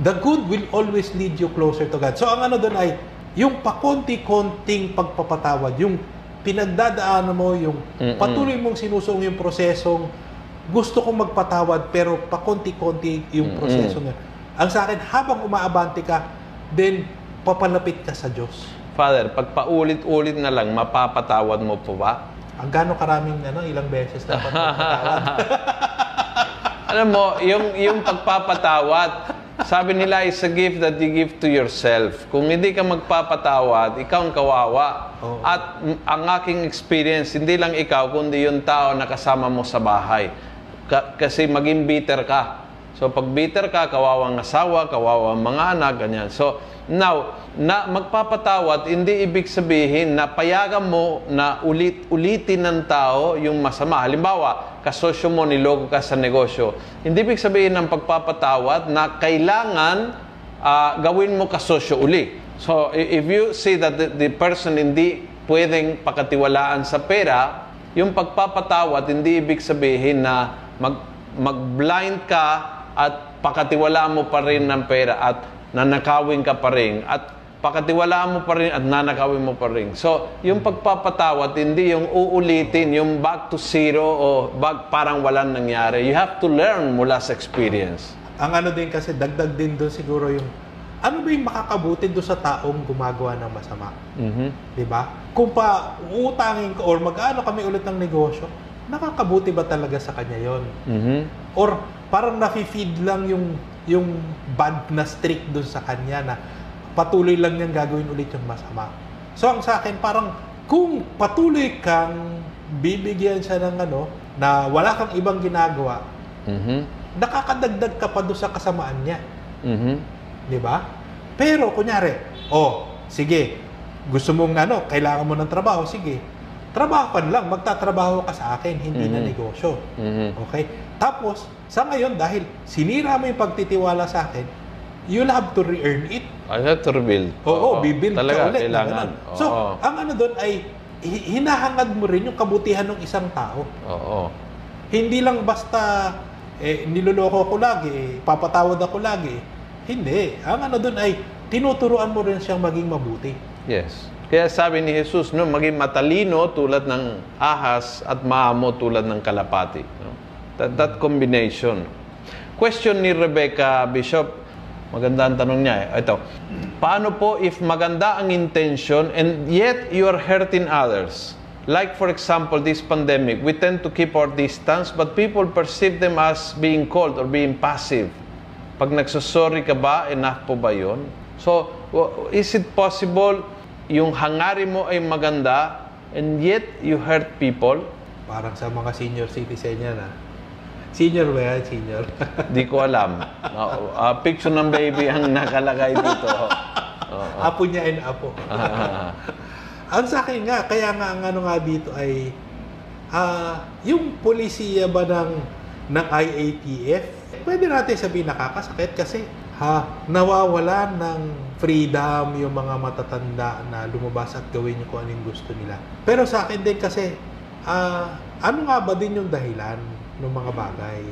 S3: the good will always lead you closer to God. So ang ano dun ay, yung pakonti-konting pagpapatawad, yung pinagdadaanan mo, yung
S2: Mm-mm.
S3: patuloy mong sinusuong yung prosesong gusto kong magpatawad pero pakonti-konti yung proseso nga. Ang sa akin, habang umaabante ka, then papalapit ka sa Diyos.
S2: Father, pag paulit-ulit na lang, mapapatawad mo po ba?
S3: Ang gano'ng karaming, ano, ilang beses dapat magpatawad.
S2: Alam mo, yung, yung pagpapatawad, sabi nila is a gift that you give to yourself. Kung hindi ka magpapatawad, ikaw ang kawawa.
S3: Oo.
S2: At ang aking experience, hindi lang ikaw, kundi yung tao na kasama mo sa bahay. Ka- kasi maging bitter ka. So pag bitter ka, kawawang asawa, kawawang mga anak, ganyan. So now, na magpapatawad, hindi ibig sabihin na payagan mo na ulit-ulitin ng tao yung masama. Halimbawa, kasosyo mo, niloko ka sa negosyo. Hindi ibig sabihin ng pagpapatawad na kailangan ah, gawin mo kasosyo uli. So if you see that the, the person hindi pwedeng pakatiwalaan sa pera, yung pagpapatawad hindi ibig sabihin na mag mag-blind ka at pakatiwalaan mo pa rin ng pera at nanakawin ka pa rin at pakatiwalaan mo pa rin at nanakawin mo pa rin. So, yung pagpapatawad, hindi yung uulitin, yung back to zero o back parang walang nangyari. You have to learn mula sa experience.
S3: Ang ano din kasi, dagdag din doon siguro yung, ano ba yung makakabuti doon sa taong gumagawa ng masama?
S2: Mhm.
S3: Di ba? Kung pa uutangin ko or mag-ano kami ulit ng negosyo, nakakabuti ba talaga sa kanya yon?
S2: Mhm.
S3: Or parang nafi-feed lang yung yung bad na streak doon sa kanya na patuloy lang niyang gagawin ulit yung masama. So ang sa akin parang kung patuloy kang bibigyan siya ng ano na wala kang ibang ginagawa,
S2: Mhm.
S3: nakakadagdag ka pa doon sa kasamaan niya.
S2: Mhm.
S3: Di ba? Pero, kunyari, oh, sige, gusto mong ano, kailangan mo ng trabaho, sige. Trabaho ka lang, magtatrabaho ka sa akin, hindi na
S2: Mhm.
S3: negosyo.
S2: Mhm.
S3: Okay? Tapos, sa ngayon, dahil sinira mo yung pagtitiwala sa akin, you'll have to re-earn it.
S2: I have to rebuild.
S3: Oo, bibuild
S2: Talaga,
S3: ka ulit. na
S2: kailangan.
S3: ganun. So,
S2: Oo.
S3: ang ano doon ay hi- hinahangad mo rin yung kabutihan ng isang tao.
S2: Oo.
S3: Hindi lang basta eh, niloloko ko lagi, eh, papatawad ako lagi. Hindi. Ang ano doon ay tinuturuan mo rin siyang maging mabuti.
S2: Yes. Kaya sabi ni Jesus, no, maging matalino tulad ng ahas at maamo tulad ng kalapati. No? That, that combination. Question ni Rebecca Bishop, maganda ang tanong niya. Eh. Ito, paano po if maganda ang intention and yet you are hurting others? Like for example, this pandemic, we tend to keep our distance but people perceive them as being cold or being passive. Pag nagsasorry ka ba, enough po ba yun? So, is it possible yung hangarin mo ay maganda and yet you hurt people?
S3: Parang sa mga senior citizen yan, ah. Senior ba yan? Senior?
S2: Di ko alam. Uh, uh, picture ng baby ang nakalagay dito. Oo.
S3: apo niya and apo.
S2: Ah,
S3: Ang sa akin nga, kaya nga ang ano nga dito ay ah yung polisiya ba ng ng IATF, pwede natin sabihin nakakasakit kasi ha, nawawala ng freedom yung mga matatanda na lumabas at gawin yung kung anong gusto nila. Pero sa akin din kasi, ah ano nga ba din yung dahilan ng mga bagay?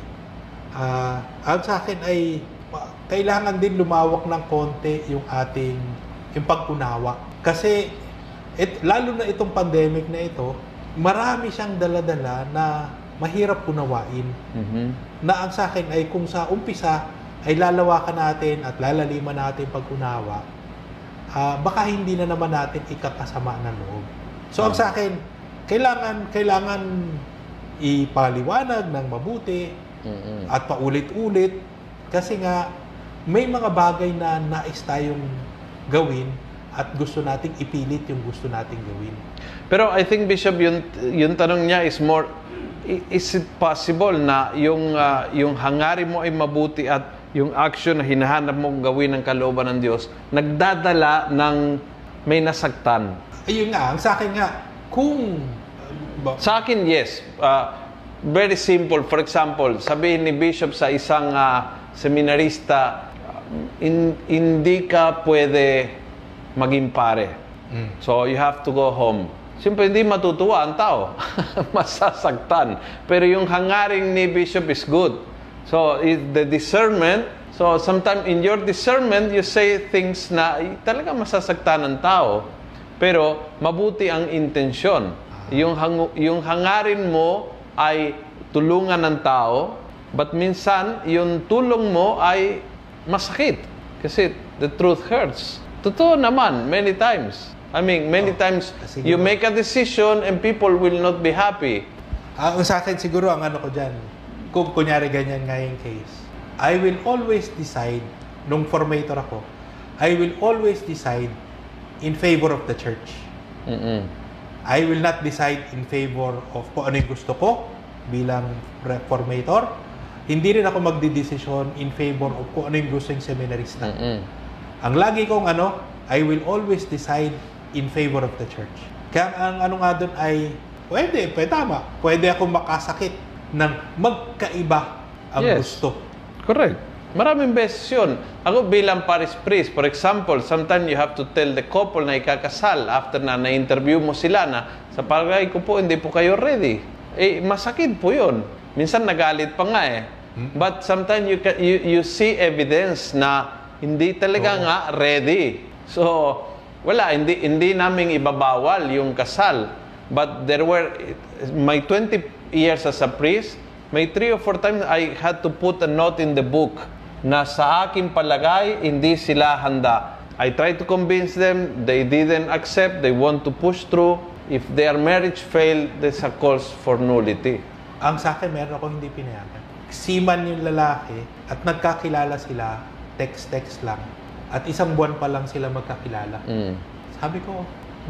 S3: Ah, ang sa akin ay ma- kailangan din lumawak ng konti yung ating yung pag-unawa. Kasi it, lalo na itong pandemic na ito, marami siyang daladala na mahirap unawain.
S2: mhm.
S3: Na ang sa akin ay kung sa umpisa ay lalawakan natin at lalaliman natin pag-unawa, ah, baka hindi na naman natin ikakasama ng loob. So ang sa akin, kailangan kailangan ipaliwanag ng mabuti at paulit-ulit kasi nga may mga bagay na nais tayong gawin at gusto nating ipilit yung gusto nating gawin.
S2: Pero I think Bishop yung yung tanong niya is more is it possible na yung ah, yung hangarin mo ay mabuti at yung action na hinahanap mong gawin ng kalooban ng Diyos nagdadala ng may nasaktan.
S3: Ayun nga, ang sa akin nga, kung
S2: Sa akin, yes. Uh, very simple. For example, sabihin ni Bishop sa isang ah, seminarista, in, hindi ka pwede maging pare. So, you have to go home. Siyempre, hindi matutuwa ang tao. Masasaktan. Pero yung hangaring ni Bishop is good. So, the discernment, so sometimes in your discernment, you say things na talaga masasaktan ng tao. Pero mabuti ang intensyon. Yung, hang, yung hangarin mo ay tulungan ng tao, but minsan yung tulong mo ay masakit. Kasi the truth hurts. Totoo naman, many times. I mean, many times
S3: kasi
S2: you
S3: diba-
S2: make a decision and people will not be happy.
S3: Ah, sa akin siguro ang ano ko dyan, kung kunyari ganyan nga yung case, I will always decide, nung formator ako, I will always decide in favor of the church.
S2: Mm-mm.
S3: I will not decide in favor of kung ano yung gusto ko bilang reformator. Hindi rin ako magdidesisyon in favor of kung ano yung gusto yung seminarista.
S2: Mm-mm.
S3: Ang lagi kong ano, I will always decide in favor of the church. Kaya ang ano nga doon ay, pwede, pwede tama. Pwede ako makasakit ng magkaiba ang
S2: Yes.
S3: gusto.
S2: Correct. Maraming beses yun. Ako bilang parish priest, for example, sometimes you have to tell the couple na ikakasal after na na-interview mo sila na sa palagay ko po, hindi po kayo ready. Eh, masakit po yun. Minsan nagalit pa nga eh. But sometimes you, ca- you, you see evidence na hindi talaga
S3: Oo.
S2: nga ready. So, wala, hindi, hindi namin ibabawal yung kasal. But there were, my 20 years as a priest, may three or four times I had to put a note in the book na sa aking palagay, hindi sila handa. I tried to convince them, they didn't accept, they want to push through. If their marriage failed, there's a cause for nullity.
S3: Ang sa akin, meron ako hindi pinayagan. Siman yung lalaki at nagkakilala sila, text-text lang. At isang buwan pa lang sila magkakilala.
S2: Mm.
S3: Sabi ko,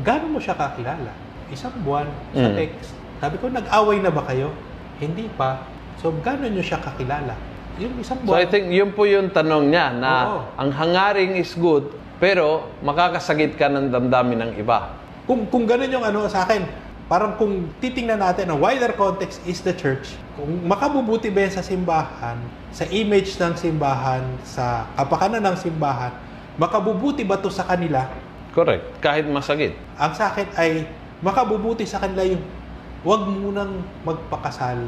S3: gaano mo siya kakilala? Isang buwan sa
S2: Mm.
S3: text. Sabi ko, nag-away na ba kayo? Hindi pa. So, gaano nyo siya kakilala? Yung isang
S2: So
S3: buwan.
S2: I think yun po yung tanong niya na
S3: Oo.
S2: ang hangaring is good, pero makakasagit ka ng damdamin ng iba.
S3: kung, kung ganun yung ano sa akin, parang kung titingnan natin, ang wider context is the church. Kung makabubuti ba sa simbahan, sa image ng simbahan, sa kapakanan ng simbahan, makabubuti ba to sa kanila?
S2: Correct. Kahit masakit.
S3: Ang sa akin ay makabubuti sa kanila yung wag munang magpakasal.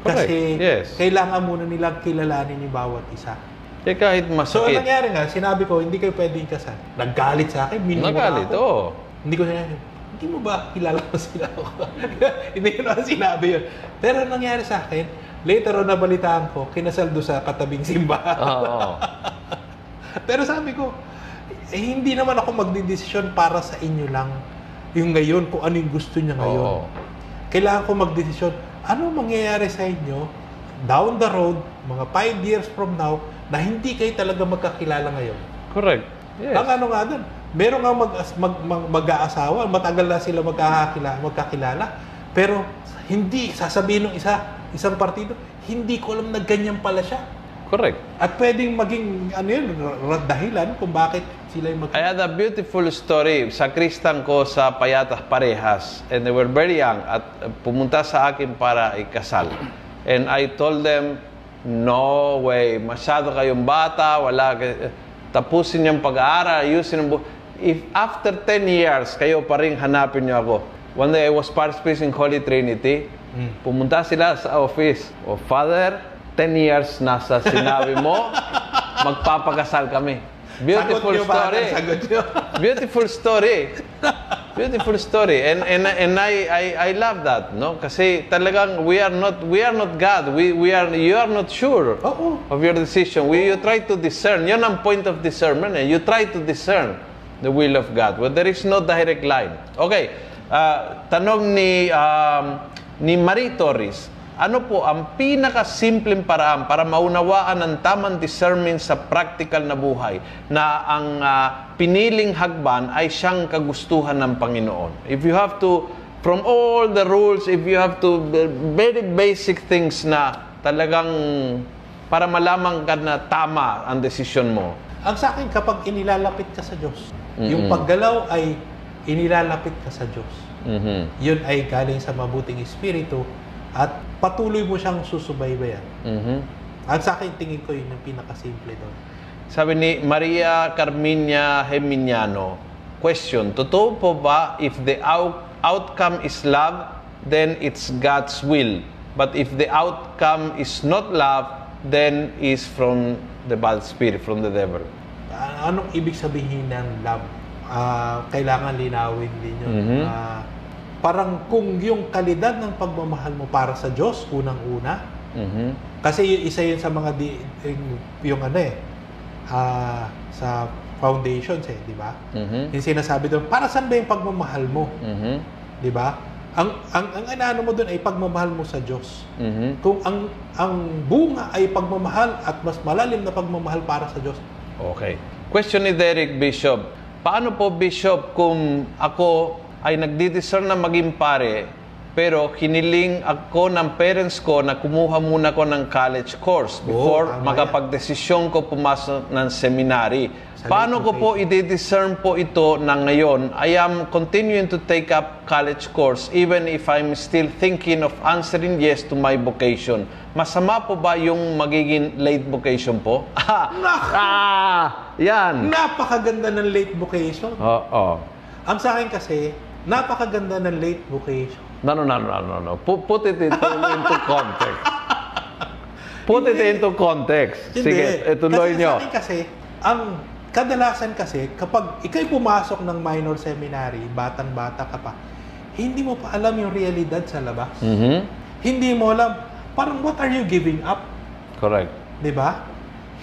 S2: Correct.
S3: Kasi
S2: Yes.
S3: kailangan muna nilang kilalanin ni bawat isa.
S2: Eh, kahit
S3: So, ang
S2: masakit.
S3: nangyari nga, sinabi ko, hindi kayo pwedeng kasal. Naggalit sa akin, minumura
S2: Nagalit,
S3: ako.
S2: oo.
S3: Hindi ko sinabi, hindi mo ba kilala mo sila ako? hindi ko naman sinabi yun. Pero ang nangyari sa akin, later on nabalitaan ko, kinasal do sa katabing simbahan.
S2: Oo.
S3: Pero sabi ko, eh, hindi naman ako magdidesisyon para sa inyo lang yung ngayon, kung ano yung gusto niya ngayon.
S2: Oo.
S3: Kailangan ko magdesisyon, ano mangyayari sa inyo down the road, mga 5 years from now, na hindi kayo talaga magkakilala ngayon.
S2: Correct. Yes.
S3: Ang ano nga dun, meron nga mag, mag, mag, mag-aasawa, matagal na sila magkakakilala, magkakilala, pero hindi, sasabihin ng isa, isang partido, hindi ko alam na ganyan pala siya.
S2: Correct.
S3: At pwedeng maging, ano yun, dahilan kung bakit sila yung mag-
S2: I had a beautiful story. Sa Kristan ko sa Payatas Parehas. And they were very young. At pumunta sa akin para ikasal. And I told them, no way. Masyado kayong bata. Wala. Tapusin yung pag-aaral. Ayusin ang bu- If after 10 years, kayo pa rin hanapin niyo ako. One day I was participating in Holy Trinity. Pumunta sila sa office. O, Father, 10 years na sa sinabi mo, magpapakasal kami. Beautiful
S3: Sagot
S2: story.
S3: Sagot nyo.
S2: Beautiful story. Beautiful story. And and and I I I love that, no? Kasi talagang we are not we are not God. We we are you are not sure
S3: Oo.
S2: of your decision. We you try to discern. Yan ang point of discernment. Eh. You try to discern the will of God. Well, there is no direct line. Okay. ah, tanong ni um, ni Marie Torres. Ano po ang pinakasimpleng paraan para maunawaan ang tamang discernment sa practical na buhay na ang ah, piniling hagban ay siyang kagustuhan ng Panginoon? If you have to, from all the rules, if you have to, very basic things na talagang para malaman ka na tama ang desisyon mo.
S3: Ang sa akin, kapag inilalapit ka sa Diyos, yung paggalaw ay inilalapit ka sa Diyos.
S2: Mhm.
S3: Yun ay galing sa mabuting espiritu at patuloy mo siyang susubaybayan.
S2: Mhm.
S3: At sa akin, tingin ko yun yung pinakasimple doon.
S2: Sabi ni Maria Carminia Geminiano, question, totoo po ba if the out- outcome is love, then it's God's will. But if the outcome is not love, then is from the bad spirit, from the devil.
S3: Ah, anong ibig sabihin ng love? Ah, kailangan linawin din yun.
S2: Mhm.
S3: Ah, parang kung yung kalidad ng pagmamahal mo para sa Diyos, unang-una,
S2: Mhm.
S3: kasi yun, isa yun sa mga di, yung, yung ano eh, ah, sa foundations eh, di ba?
S2: Mhm.
S3: Yung sinasabi doon, para saan ba yung pagmamahal mo?
S2: Mhm.
S3: Di ba? Ang ang ang inaano mo doon ay pagmamahal mo sa Diyos.
S2: Mhm.
S3: Kung ang ang bunga ay pagmamahal at mas malalim na pagmamahal para sa Diyos,
S2: Okay. Question ni Derek Bishop. Paano po, Bishop, kung ako ay nagdidiscern na maging pare, pero hiniling ako ng parents ko na kumuha muna ko ng college course before
S3: tama
S2: makapagdesisyon ko pumasok ng seminary. Paano ko po i-discern po ito na ngayon? I am continuing to take up college course even if I'm still thinking of answering yes to my vocation. Masama po ba yung magiging late vocation po? ah, yan.
S3: napakaganda ng late vocation.
S2: Oo.
S3: Ang sa akin kasi, napakaganda ng late vocation.
S2: No, no, no, no, no, no. Pu- Put it into, into context. Put it into context. Sige, ituloy
S3: kasi
S2: nyo.
S3: Sa akin kasi, ang kadalasan kasi, kapag ikay pumasok ng minor seminary, batang-bata ka pa, hindi mo pa alam yung realidad sa labas.
S2: Mhm.
S3: Hindi mo alam, parang what are you giving up?
S2: Correct.
S3: Di ba?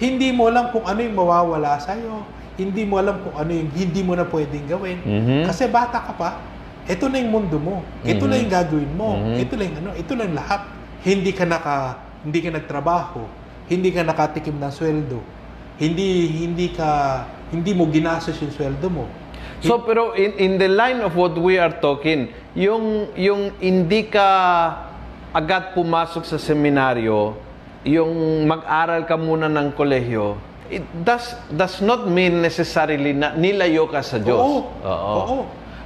S3: Hindi mo alam kung ano yung mawawala sa'yo. Hindi mo alam kung ano yung hindi mo na pwedeng gawin.
S2: Mhm.
S3: Kasi bata ka pa, ito na yung mundo mo. Ito na yung gagawin mo.
S2: Mhm.
S3: Ito na yung ano, ito na yung lahat. Hindi ka naka hindi ka nagtrabaho. Hindi ka nakatikim ng sweldo. Hindi hindi ka hindi mo ginastos yung sweldo mo.
S2: So, pero in, in the line of what we are talking, yung, yung hindi ka agad pumasok sa seminaryo, yung mag-aral ka muna ng kolehiyo, it does, does not mean necessarily na nilayo ka sa Diyos.
S3: Oo. Oo.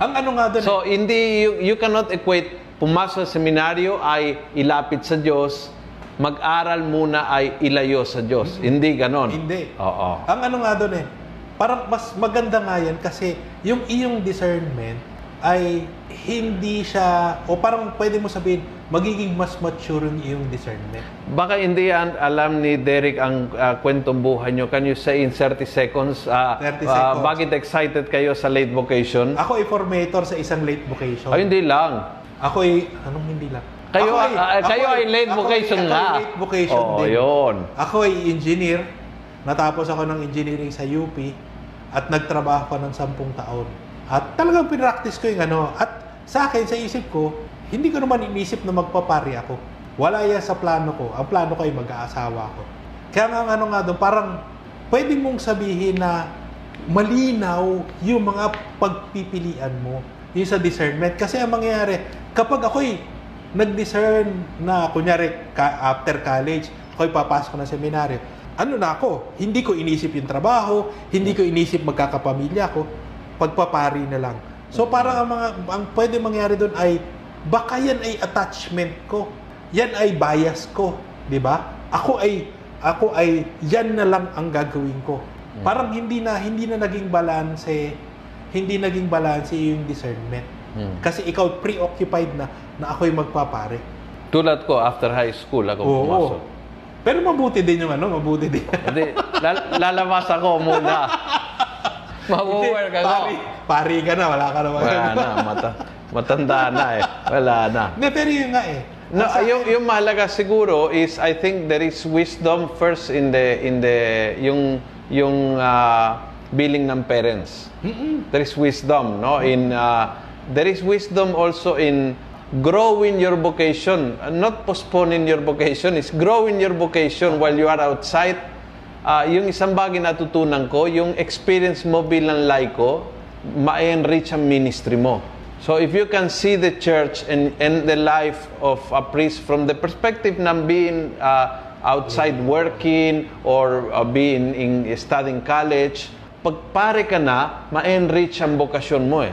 S3: Ang ano nga doon,
S2: So, hindi, you, you cannot equate pumasok sa seminaryo ay ilapit sa Diyos, mag-aral muna ay ilayo sa Diyos. Hindi ganon.
S3: Hindi.
S2: Oo.
S3: Ang ano nga doon eh, parang mas maganda nga yan kasi yung iyong discernment ay hindi siya, o parang pwede mo sabihin, magiging mas mature yung iyong discernment.
S2: Baka hindi yan alam ni Derek ang ah, kwentong buhay nyo. Can you say in 30 seconds, ah,
S3: 30
S2: ah,
S3: seconds.
S2: bakit excited kayo sa late vocation?
S3: Ako ay formator sa isang late vocation.
S2: Ay, hindi lang.
S3: Ako ay, anong hindi lang?
S2: Kayo,
S3: Ako ay- ako
S2: kayo ay late
S3: ako
S2: vocation
S3: ako
S2: nga.
S3: ay late vocation
S2: Oo,
S3: din.
S2: yun.
S3: Ako ay engineer. Natapos ako ng engineering sa UP at nagtrabaho ko ng sampung taon. At talagang pinractice ko yung ano. At sa akin, sa isip ko, hindi ko naman inisip na magpapari ako. Wala yan sa plano ko. Ang plano ko ay mag-aasawa ko. Kaya nga ano nga doon, parang pwede mong sabihin na malinaw yung mga pagpipilian mo. Yung sa discernment. Kasi ang mangyayari, kapag ako'y nag-discern na, kunyari, after college, ako'y papasok na seminaryo, ano na ako, hindi ko inisip yung trabaho, hindi ko inisip magkakapamilya ko, pagpapari na lang. So parang ang mga ang pwede mangyari doon ay baka yan ay attachment ko. Yan ay bias ko, 'di ba? Ako ay ako ay yan na lang ang gagawin ko. Parang hindi na hindi na naging balance, hindi naging balance yung discernment.
S2: Hmm.
S3: Kasi ikaw preoccupied na na ako'y magpapare.
S2: Tulad ko, after high school, ako
S3: Oo.
S2: pumasok.
S3: Pero mabuti din yung ano, mabuti din.
S2: Hindi, lal- lalabas ako muna. Mabuwerk ako.
S3: Pari, pari ka na, wala ka naman.
S2: Wala na, mata, matanda na eh. Wala na.
S3: Hindi, pero yun nga eh.
S2: No,
S3: sa-
S2: yung, yung mahalaga siguro is I think there is wisdom first in the in the yung yung ah, billing ng parents. There is wisdom, no? In ah, there is wisdom also in growing your vocation, Uh, not postponing your vocation, is growing your vocation while you are outside. Ah, yung isang bagay natutunan ko, yung experience mo bilang laiko, ma-enrich ang ministry mo. So if you can see the church and, and the life of a priest from the perspective ng being uh, outside working or uh, being in studying college, pag pare ka na, ma-enrich ang bokasyon mo eh.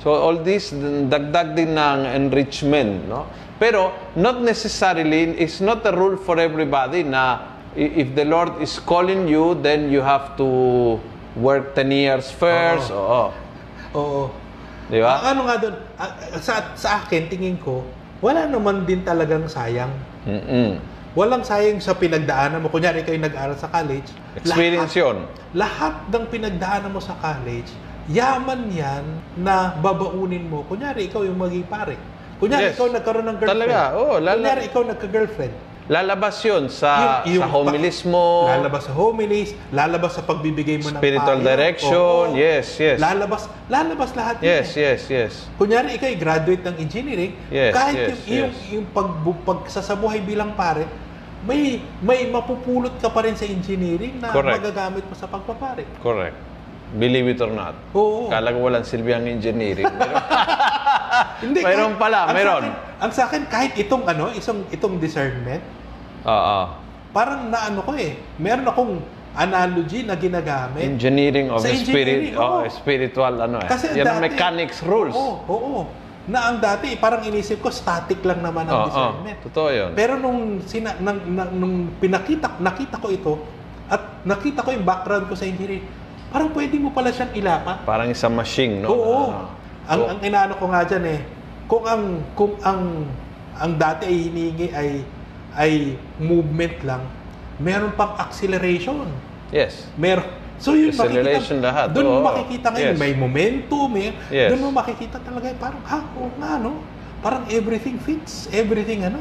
S2: So all this dagdag din ng enrichment, no? Pero not necessarily it's not a rule for everybody na if the Lord is calling you, then you have to work 10 years first. Oo.
S3: Oo.
S2: Di ba?
S3: Ang ano nga doon, ah, sa, sa akin, tingin ko, wala naman din talagang sayang.
S2: Mm-mm.
S3: Walang sayang sa pinagdaanan mo. Kunyari kayo nag-aral sa college.
S2: Experience
S3: lahat,
S2: yun.
S3: Lahat ng pinagdaanan mo sa college, yaman yan na babaunin mo. Kunyari, ikaw yung maging pare. Kunyari,
S2: Yes.
S3: ikaw nagkaroon ng girlfriend.
S2: Talaga, oo, lala-
S3: Kunyari, ikaw nagka-girlfriend.
S2: Lalabas yun sa,
S3: Yung- yung
S2: sa homilis mo.
S3: Lalabas sa homilis, lalabas sa pagbibigay mo ng
S2: Spiritual
S3: payo.
S2: direction,
S3: Oo.
S2: yes, yes.
S3: Lalabas, lalabas lahat yun
S2: Yes,
S3: eh.
S2: yes, yes.
S3: Kunyari, ikaw graduate ng engineering,
S2: Yes,
S3: kahit
S2: yes,
S3: yung, yung,
S2: yes.
S3: yung pag, pagsasabuhay bilang pare, may may mapupulot ka pa rin sa engineering na
S2: Correct.
S3: magagamit mo sa pagpapare.
S2: Correct. Believe it or not.
S3: Oo.
S2: Kala ko walang silbi ang engineering. Pero,
S3: Hindi,
S2: Mayroon
S3: kahit-
S2: pala,
S3: ang sa
S2: mayroon.
S3: akin- ang sa akin, kahit itong ano, isang itong discernment,
S2: Oo.
S3: parang naano ko eh, meron akong analogy na ginagamit.
S2: engineering of
S3: Sa
S2: spirit,
S3: engineering,
S2: oh,
S3: oo.
S2: spiritual ano eh.
S3: Kasi
S2: Yan
S3: dati-
S2: mechanics rules.
S3: Oo, oo. Na ang dati, parang inisip ko, static lang naman
S2: Oo,
S3: ang discernment.
S2: totoo yun.
S3: Pero nung, sina, nang, nang- nung pinakita, nakita ko ito, at nakita ko yung background ko sa engineering, parang pwede mo pala siyang ilapat.
S2: Parang isang machine, no?
S3: Oo.
S2: Ah.
S3: Ang,
S2: So,
S3: ang inaano ko nga dyan eh, kung ang, kung ang, ang dati ay hinihingi ay, ay movement lang, meron pang acceleration.
S2: yes.
S3: Meron. So yun
S2: Acceleration
S3: makikita,
S2: lahat,
S3: Doon
S2: oo.
S3: makikita ngayon,
S2: Yes.
S3: may momentum, may,
S2: Yes.
S3: doon mo makikita talaga, eh, parang, ha, oo nga, no? Parang everything fits, everything, ano?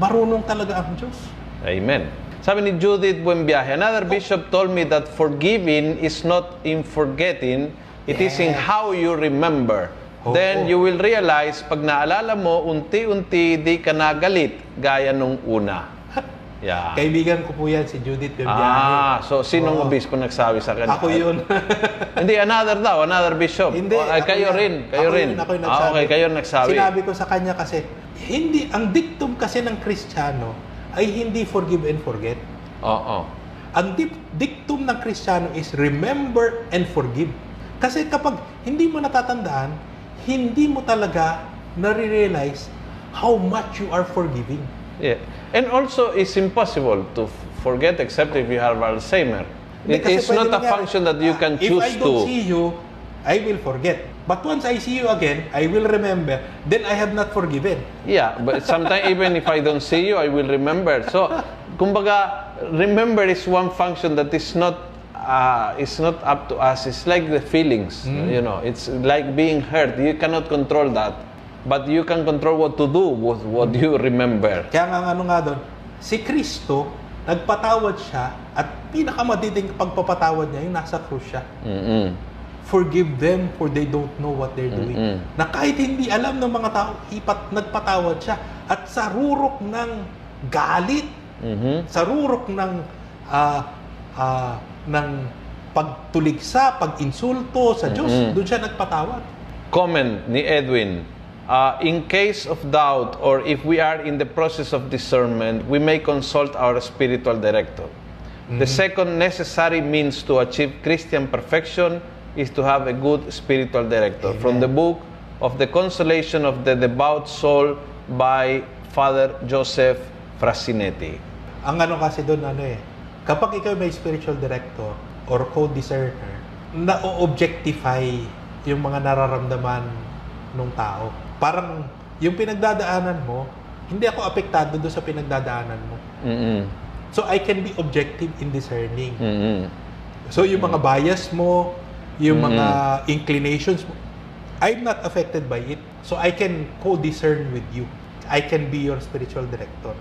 S3: Marunong talaga ang Diyos.
S2: Amen. Sabi ni Judith Buenbiaje, another bishop told me that forgiving is not in forgetting, it is in
S3: Yes.
S2: how you remember. Then you will realize, pag naalala mo, unti-unti di ka nagalit, gaya nung una. Yeah.
S3: Kaibigan ko po yan, si Judith Bembiahe.
S2: Ah, so sinong
S3: Oo.
S2: obispo nagsabi sa kanya?
S3: Ako yun.
S2: Hindi, another daw, another bishop.
S3: Hindi.
S2: O, ay,
S3: ako
S2: kayo
S3: yan.
S2: rin, kayo
S3: Ako
S2: rin.
S3: Yun, ako yung
S2: ah,
S3: nagsabi.
S2: okay, kayo nagsabi.
S3: Sinabi ko sa kanya kasi, hindi, ang dictum kasi ng Kristiyano ay hindi forgive and forget.
S2: Oo.
S3: Ang dip- dictum ng Kristiyano is remember and forgive. Kasi kapag hindi mo natatandaan, hindi mo talaga nare-realize how much you are forgiving.
S2: Yeah. And also, it's impossible to forget except if you have Alzheimer. It is not a function that you
S3: ah,
S2: can choose
S3: If I don't
S2: to.
S3: see you, I will forget. But once I see you again, I will remember. Then I have not forgiven.
S2: Yeah, but sometimes even if I don't see you, I will remember. So, kumbaga, remember is one function that is not uh, is not up to us. It's like the feelings,
S3: Hmm.
S2: you know. It's like being hurt. You cannot control that, but you can control what to do with what you remember.
S3: Kaya nga ano nga doon, si Kristo, nagpatawad siya at pinakamatinding pagpapatawad niya yung nasa krus siya.
S2: Mm-mm.
S3: Forgive them for they don't know what they're doing.
S2: Mm-mm.
S3: Na kahit hindi alam ng mga tao, ipat, nagpatawad siya. At sa rurok ng galit,
S2: Mhm.
S3: sa rurok ng ah, ah, ng pagtuligsa, pag-insulto sa Diyos,
S2: Mm-mm.
S3: doon siya nagpatawad.
S2: Comment ni Edwin. Uh, in case of doubt or if we are in the process of discernment, we may consult our spiritual director. The second necessary means to achieve Christian perfection is to have a good spiritual director. From the book of The Consolation of the Devout Soul by Father Joseph Frasinetti.
S3: Ang ano kasi doon, ano eh, kapag ikaw may spiritual director or co-discerner, na-objectify yung mga nararamdaman ng tao. Parang yung pinagdadaanan mo, hindi ako apektado doon sa pinagdadaanan mo.
S2: Mm-mm.
S3: So I can be objective in discerning.
S2: Mm-mm.
S3: So yung mga bias mo, yung
S2: Mm.
S3: mga inclinations mo, I'm not affected by it. So I can co-discern with you. I can be your spiritual director.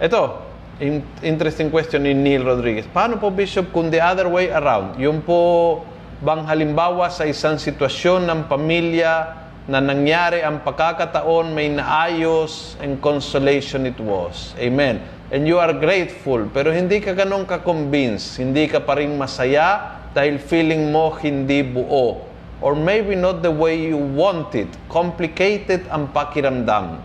S2: Ito, in- interesting question ni Neil Rodriguez. Paano po, Bishop, kung the other way around? Yung po bang halimbawa sa isang sitwasyon ng pamilya na nangyari ang pagkakataon, may naayos and consolation it was. Amen. And you are grateful, pero hindi ka ganun ka-convince, hindi ka pa rin masaya dahil feeling mo hindi buo. Or maybe not the way you want it. Complicated ang pakiramdam.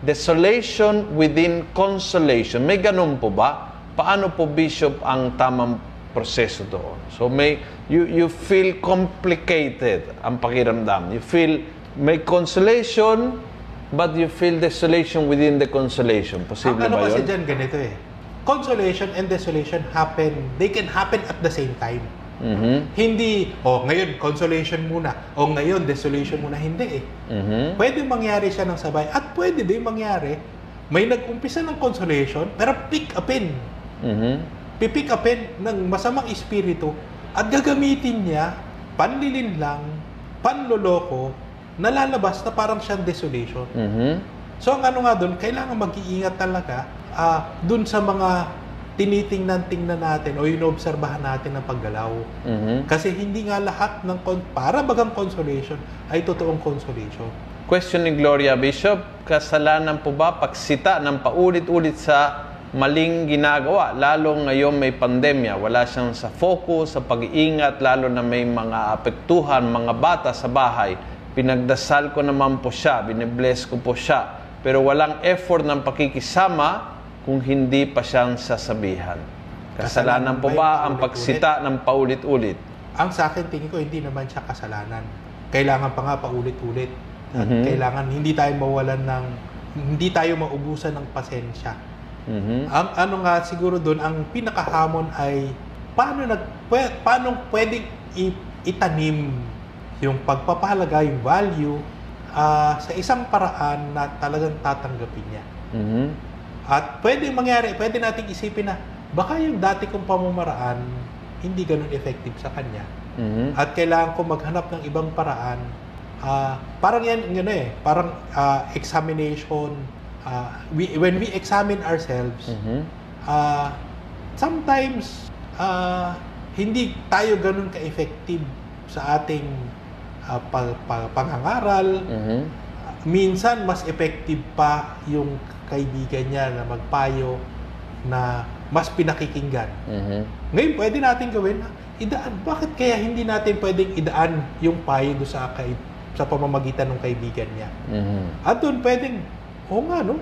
S2: Desolation within consolation. May ganun po ba? Paano po, Bishop, ang tamang proseso doon? So may you you feel complicated ang pakiramdam. You feel may consolation but you feel desolation within the consolation. Posible
S3: Ang ano
S2: ba
S3: kasi
S2: yun?
S3: dyan, ganito eh. Consolation and desolation happen, they can happen at the same time.
S2: Mhm.
S3: Hindi, oh, ngayon consolation muna, o ngayon desolation muna. Hindi eh.
S2: Mhm.
S3: Pwede mangyari siya ng sabay at pwede din mangyari, may nag-umpisa ng consolation, pero pick upin.
S2: Mhm.
S3: Pipick upin ng masamang espiritu at gagamitin niya panlilin lang, panloloko, nalalabas na parang siyang desolation.
S2: Mhm.
S3: So ang ano nga doon, kailangan mag-iingat talaga ah doon sa mga tinitingnan-tingnan natin o inoobserbahan natin ng paggalaw.
S2: Mhm.
S3: Kasi hindi nga lahat ng con- para bagang consolation ay totoong consolation.
S2: Question ni Gloria Bishop, kasalanan po ba pagsita ng paulit-ulit sa maling ginagawa, lalo ngayon may pandemya, wala siyang sa focus, sa pag-iingat, lalo na may mga apektuhan, mga bata sa bahay. Pinagdasal ko naman po siya, binibless ko po siya, pero walang effort ng pakikisama kung hindi pa siyang sasabihan. Kasalanan po ba ang pagsita ng paulit-ulit?
S3: Ang sa akin, tingin ko, hindi naman siya kasalanan. Kailangan pa nga paulit-ulit. At
S2: Mhm.
S3: kailangan hindi tayo mawalan ng, hindi tayo maubusan ng pasensya.
S2: Mhm.
S3: Ang ano nga siguro doon, ang pinakahamon ay paano nag paano pwedeng itanim yung pagpapahalaga, yung value ah, sa isang paraan na talagang tatanggapin niya.
S2: Mhm.
S3: At pwedeng mangyari, pwede nating isipin na baka yung dati kong pamamaraan hindi ganun effective sa kanya.
S2: Mhm.
S3: At kailangan ko maghanap ng ibang paraan. Ah, parang yan, yun eh, parang ah, examination. Ah, we, when we examine ourselves,
S2: Mhm.
S3: ah, sometimes ah, hindi tayo ganun ka-effective sa ating ah, pa- pa- pangangaral.
S2: Mhm.
S3: Minsan, mas effective pa yung kaibigan niya na magpayo na mas pinakikinggan.
S2: Mhm.
S3: Ngayon, pwede natin gawin na idaan. Bakit kaya hindi natin pwedeng idaan yung payo do sa kay, sa pamamagitan ng kaibigan niya?
S2: Mhm.
S3: At doon pwedeng, oo nga no.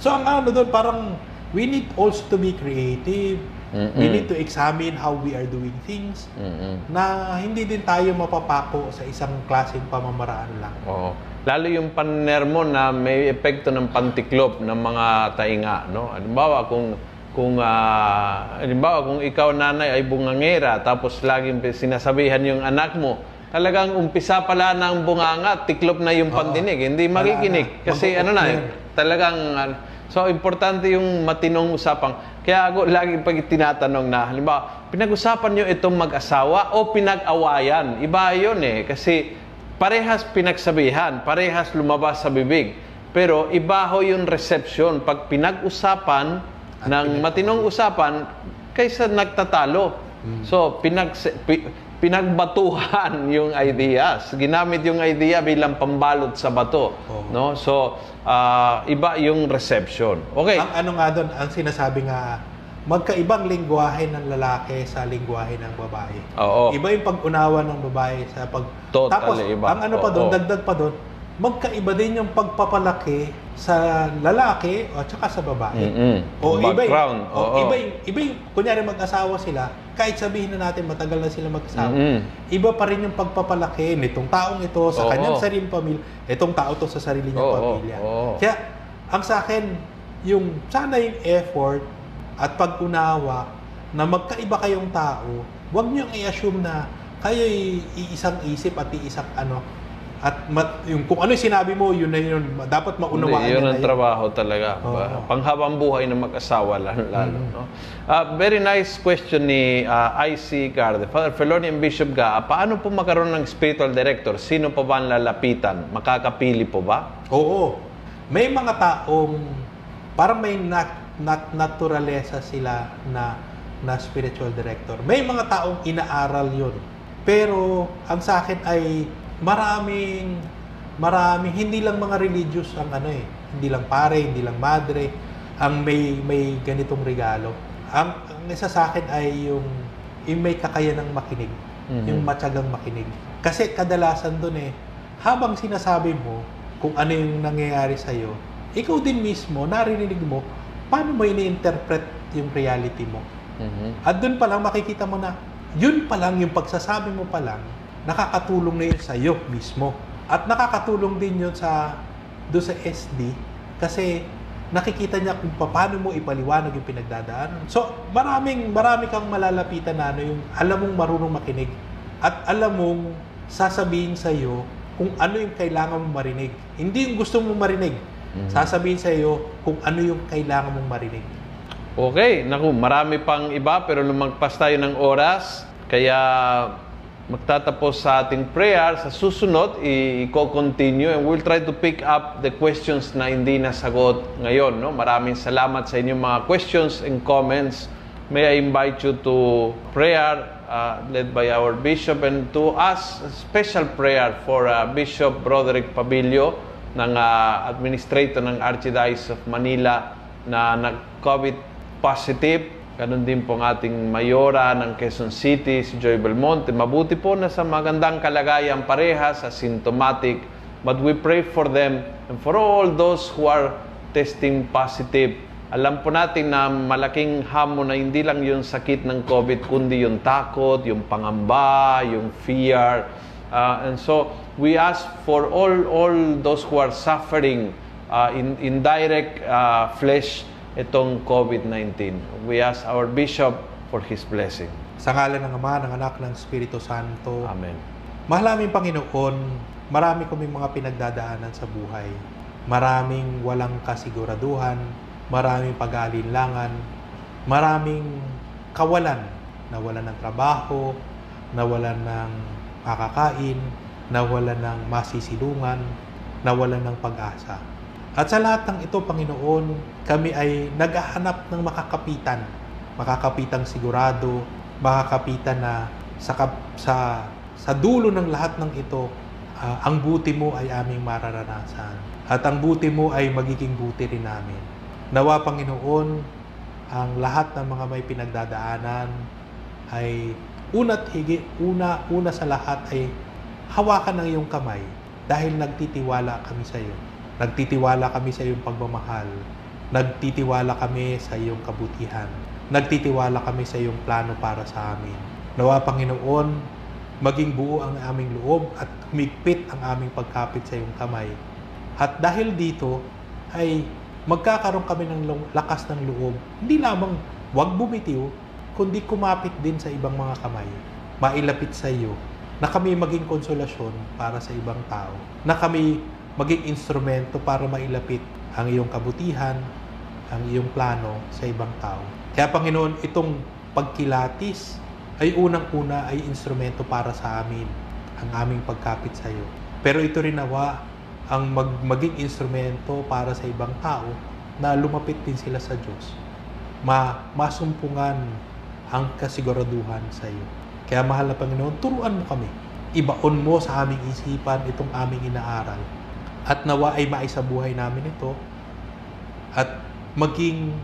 S3: So ang ano doon parang we need also to be creative.
S2: Mm-mm.
S3: We need to examine how we are doing things
S2: Mm-mm.
S3: na hindi din tayo mapapako sa isang klaseng pamamaraan lang.
S2: Oo. Lalo yung paner mo na may epekto ng pantiklop ng mga tainga, no? Halimbawa kung kung ah, halimbawa kung ikaw nanay ay bungangera tapos laging sinasabihan yung anak mo, talagang umpisa pala ng bunganga, tiklop na yung pandinig, hindi makikinig kasi ano na,
S3: Mag-o-off
S2: talagang ah, so importante yung matinong usapang. Kaya ako lagi pag tinatanong na halimbawa, pinag-usapan niyo itong mag-asawa o pinag-awayan? Iba 'yon eh kasi parehas pinagsabihan, parehas lumabas sa bibig. Pero iba ho yung reception pag pinag-usapan ng matinong usapan kaysa nagtatalo. So, pinag pi- pinagbatuhan yung ideas. Ginamit yung idea bilang pambalot sa bato,
S3: Oo.
S2: no? So, ah, iba yung reception. Okay.
S3: Ang ano nga doon, ang sinasabi nga, magkaibang lingwahe ng lalaki sa lingwahe ng babae.
S2: Oo.
S3: Iba yung pag-unawa ng babae sa pag...
S2: Totally
S3: Tapos,
S2: iba.
S3: ang ano pa doon,
S2: Oo.
S3: dagdag pa doon, magkaiba din yung pagpapalaki sa lalaki o tsaka sa babae.
S2: Mm-mm.
S3: O iba yung, o, iba yung, iba yung, kunyari mag-asawa sila, kahit sabihin na natin matagal na sila mag-asawa,
S2: Mm-mm.
S3: iba pa rin yung pagpapalaki nitong taong ito sa
S2: Oo.
S3: kanyang sariling pamilya, itong tao to sa sarili niyang
S2: Oo,
S3: pamilya.
S2: oo.
S3: Kaya, ang sa akin, yung sana yung effort at pag-unawa na magkaiba kayong tao, huwag niyong i-assume na kayo iisang isip at iisang ano, at mat, yung kung ano yung sinabi mo, yun na yun, dapat maunawaan
S2: Hindi, yun ang
S3: na yun.
S2: trabaho talaga.
S3: Oo.
S2: Ba- Panghabang buhay ng mag-asawa lalo. lalo
S3: Mm-hmm.
S2: no? Ah, very nice question ni ah, IC Garde. Father Feloni and Bishop Ga, paano po magkaroon ng spiritual director? Sino pa ba ang lalapitan? Makakapili po ba?
S3: Oo. May mga taong parang may nat, nat, naturalesa sila na na spiritual director. May mga taong inaaral 'yun. Pero ang sa akin ay maraming maraming hindi lang mga religious ang ano eh. Hindi lang pare, hindi lang madre ang may may ganitong regalo. Ang, ang isa sa akin ay yung, yung may kakayanang makinig.
S2: Mhm.
S3: Yung matyagang makinig. Kasi kadalasan doon eh, habang sinasabi mo kung ano yung nangyayari sa'yo, ikaw din mismo, naririnig mo, paano mo ini-interpret yung reality mo.
S2: Mhm.
S3: At doon pa lang makikita mo na, yun pa lang, yung pagsasabi mo pa lang, nakakatulong na yun sa'yo mismo. At nakakatulong din yun sa, doon sa SD, kasi nakikita niya kung paano mo ipaliwanag yung pinagdadaanan. So, maraming, marami kang malalapitan na ano, yung alam mong marunong makinig. At alam mong sasabihin sa'yo kung ano yung kailangan mong marinig. Hindi yung gusto mong marinig. Sasabihin sa'yo kung ano yung kailangan mong marinig.
S2: Okay, naku, marami pang iba pero lumagpas tayo ng oras. Kaya magtatapos sa ating prayer. Sa susunod, i-continue and we'll try to pick up the questions na hindi nasagot ngayon. No? Maraming salamat sa inyong mga questions and comments. May I invite you to prayer uh, led by our bishop and to ask a special prayer for uh, Bishop Broderick Pabilio ng uh, administrator ng Archdiocese of Manila na nag-COVID positive. Ganon din po ang ating mayora ng Quezon City, si Joy Belmonte. Mabuti po na sa magandang kalagayan parehas, asymptomatic. But we pray for them and for all those who are testing positive. Alam po natin na malaking hamon na hindi lang yung sakit ng COVID, kundi yung takot, yung pangamba, yung fear. Uh, and so, we ask for all all those who are suffering uh, in, in direct uh, flesh itong COVID-19. We ask our bishop for his blessing.
S3: Sa ngalan ng Ama, ng Anak, ng Espiritu Santo.
S2: Amen.
S3: Mahal namin Panginoon, marami kaming mga pinagdadaanan sa buhay. Maraming walang kasiguraduhan, maraming pag-aalinlangan, maraming kawalan, nawalan ng trabaho, nawalan ng makakain, nawalan ng masisilungan, nawalan ng pag-asa. At sa lahat ng ito, Panginoon, kami ay naghahanap ng makakapitan. Makakapitang sigurado, makakapitan na sa, sa, sa dulo ng lahat ng ito, ah, ang buti mo ay aming mararanasan. At ang buti mo ay magiging buti rin namin. Nawa, Panginoon, ang lahat ng mga may pinagdadaanan ay una't higit, una, una sa lahat ay hawakan ng iyong kamay dahil nagtitiwala kami sa iyo. Nagtitiwala kami sa iyong pagmamahal. Nagtitiwala kami sa iyong kabutihan. nagtitiwala kami sa iyong plano para sa amin. Nawa Panginoon, maging buo ang aming loob at humigpit ang aming pagkapit sa iyong kamay. At dahil dito ay magkakaroon kami ng lakas ng loob. Hindi lamang wag bumitiw, kundi kumapit din sa ibang mga kamay. Mailapit sa iyo na kami maging konsolasyon para sa ibang tao. Na kami maging instrumento para mailapit ang iyong kabutihan, ang iyong plano sa ibang tao. Kaya Panginoon, itong pagkilatis ay unang-una ay instrumento para sa amin, ang aming pagkapit sa iyo. Pero ito rin nawa ang mag, maging instrumento para sa ibang tao na lumapit din sila sa Diyos. Ma, masumpungan ang kasiguraduhan sa iyo. Kaya mahal na Panginoon, turuan mo kami. Ibaon mo sa aming isipan itong aming inaaral. At nawa ay maisabuhay namin ito at maging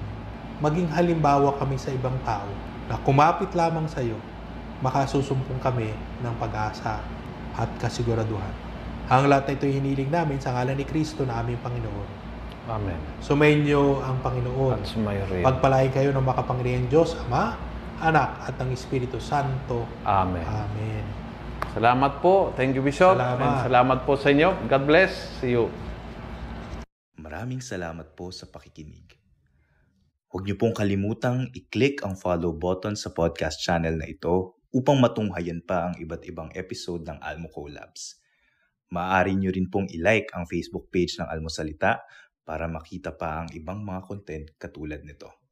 S3: maging halimbawa kami sa ibang tao na kumapit lamang sa iyo, makasusumpong kami ng pag-asa at kasiguraduhan. Ang lahat na ito hiniling namin sa ngalan ni Kristo na aming Panginoon.
S2: Amen.
S3: Sumainyo ang Panginoon.
S2: At sumayo rin.
S3: Pagpalain kayo ng makapangyarihan Diyos, Ama, Anak, at ng Espiritu Santo.
S2: Amen.
S3: Amen.
S2: Salamat po. Thank you, Bishop.
S3: Salamat.
S2: And salamat po sa inyo. God bless. See you.
S1: Maraming salamat po sa pakikinig. Huwag niyo pong kalimutang i-click ang follow button sa podcast channel na ito upang matunghayan pa ang iba't ibang episode ng Almo Collabs. Maaari niyo rin pong i-like ang Facebook page ng Almosalita para makita pa ang ibang mga content katulad nito.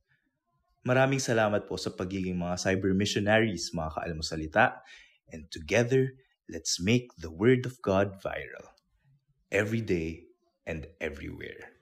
S1: Maraming salamat po sa pagiging mga cyber missionaries mga kaalmosalita and together, let's make the Word of God viral every day and everywhere.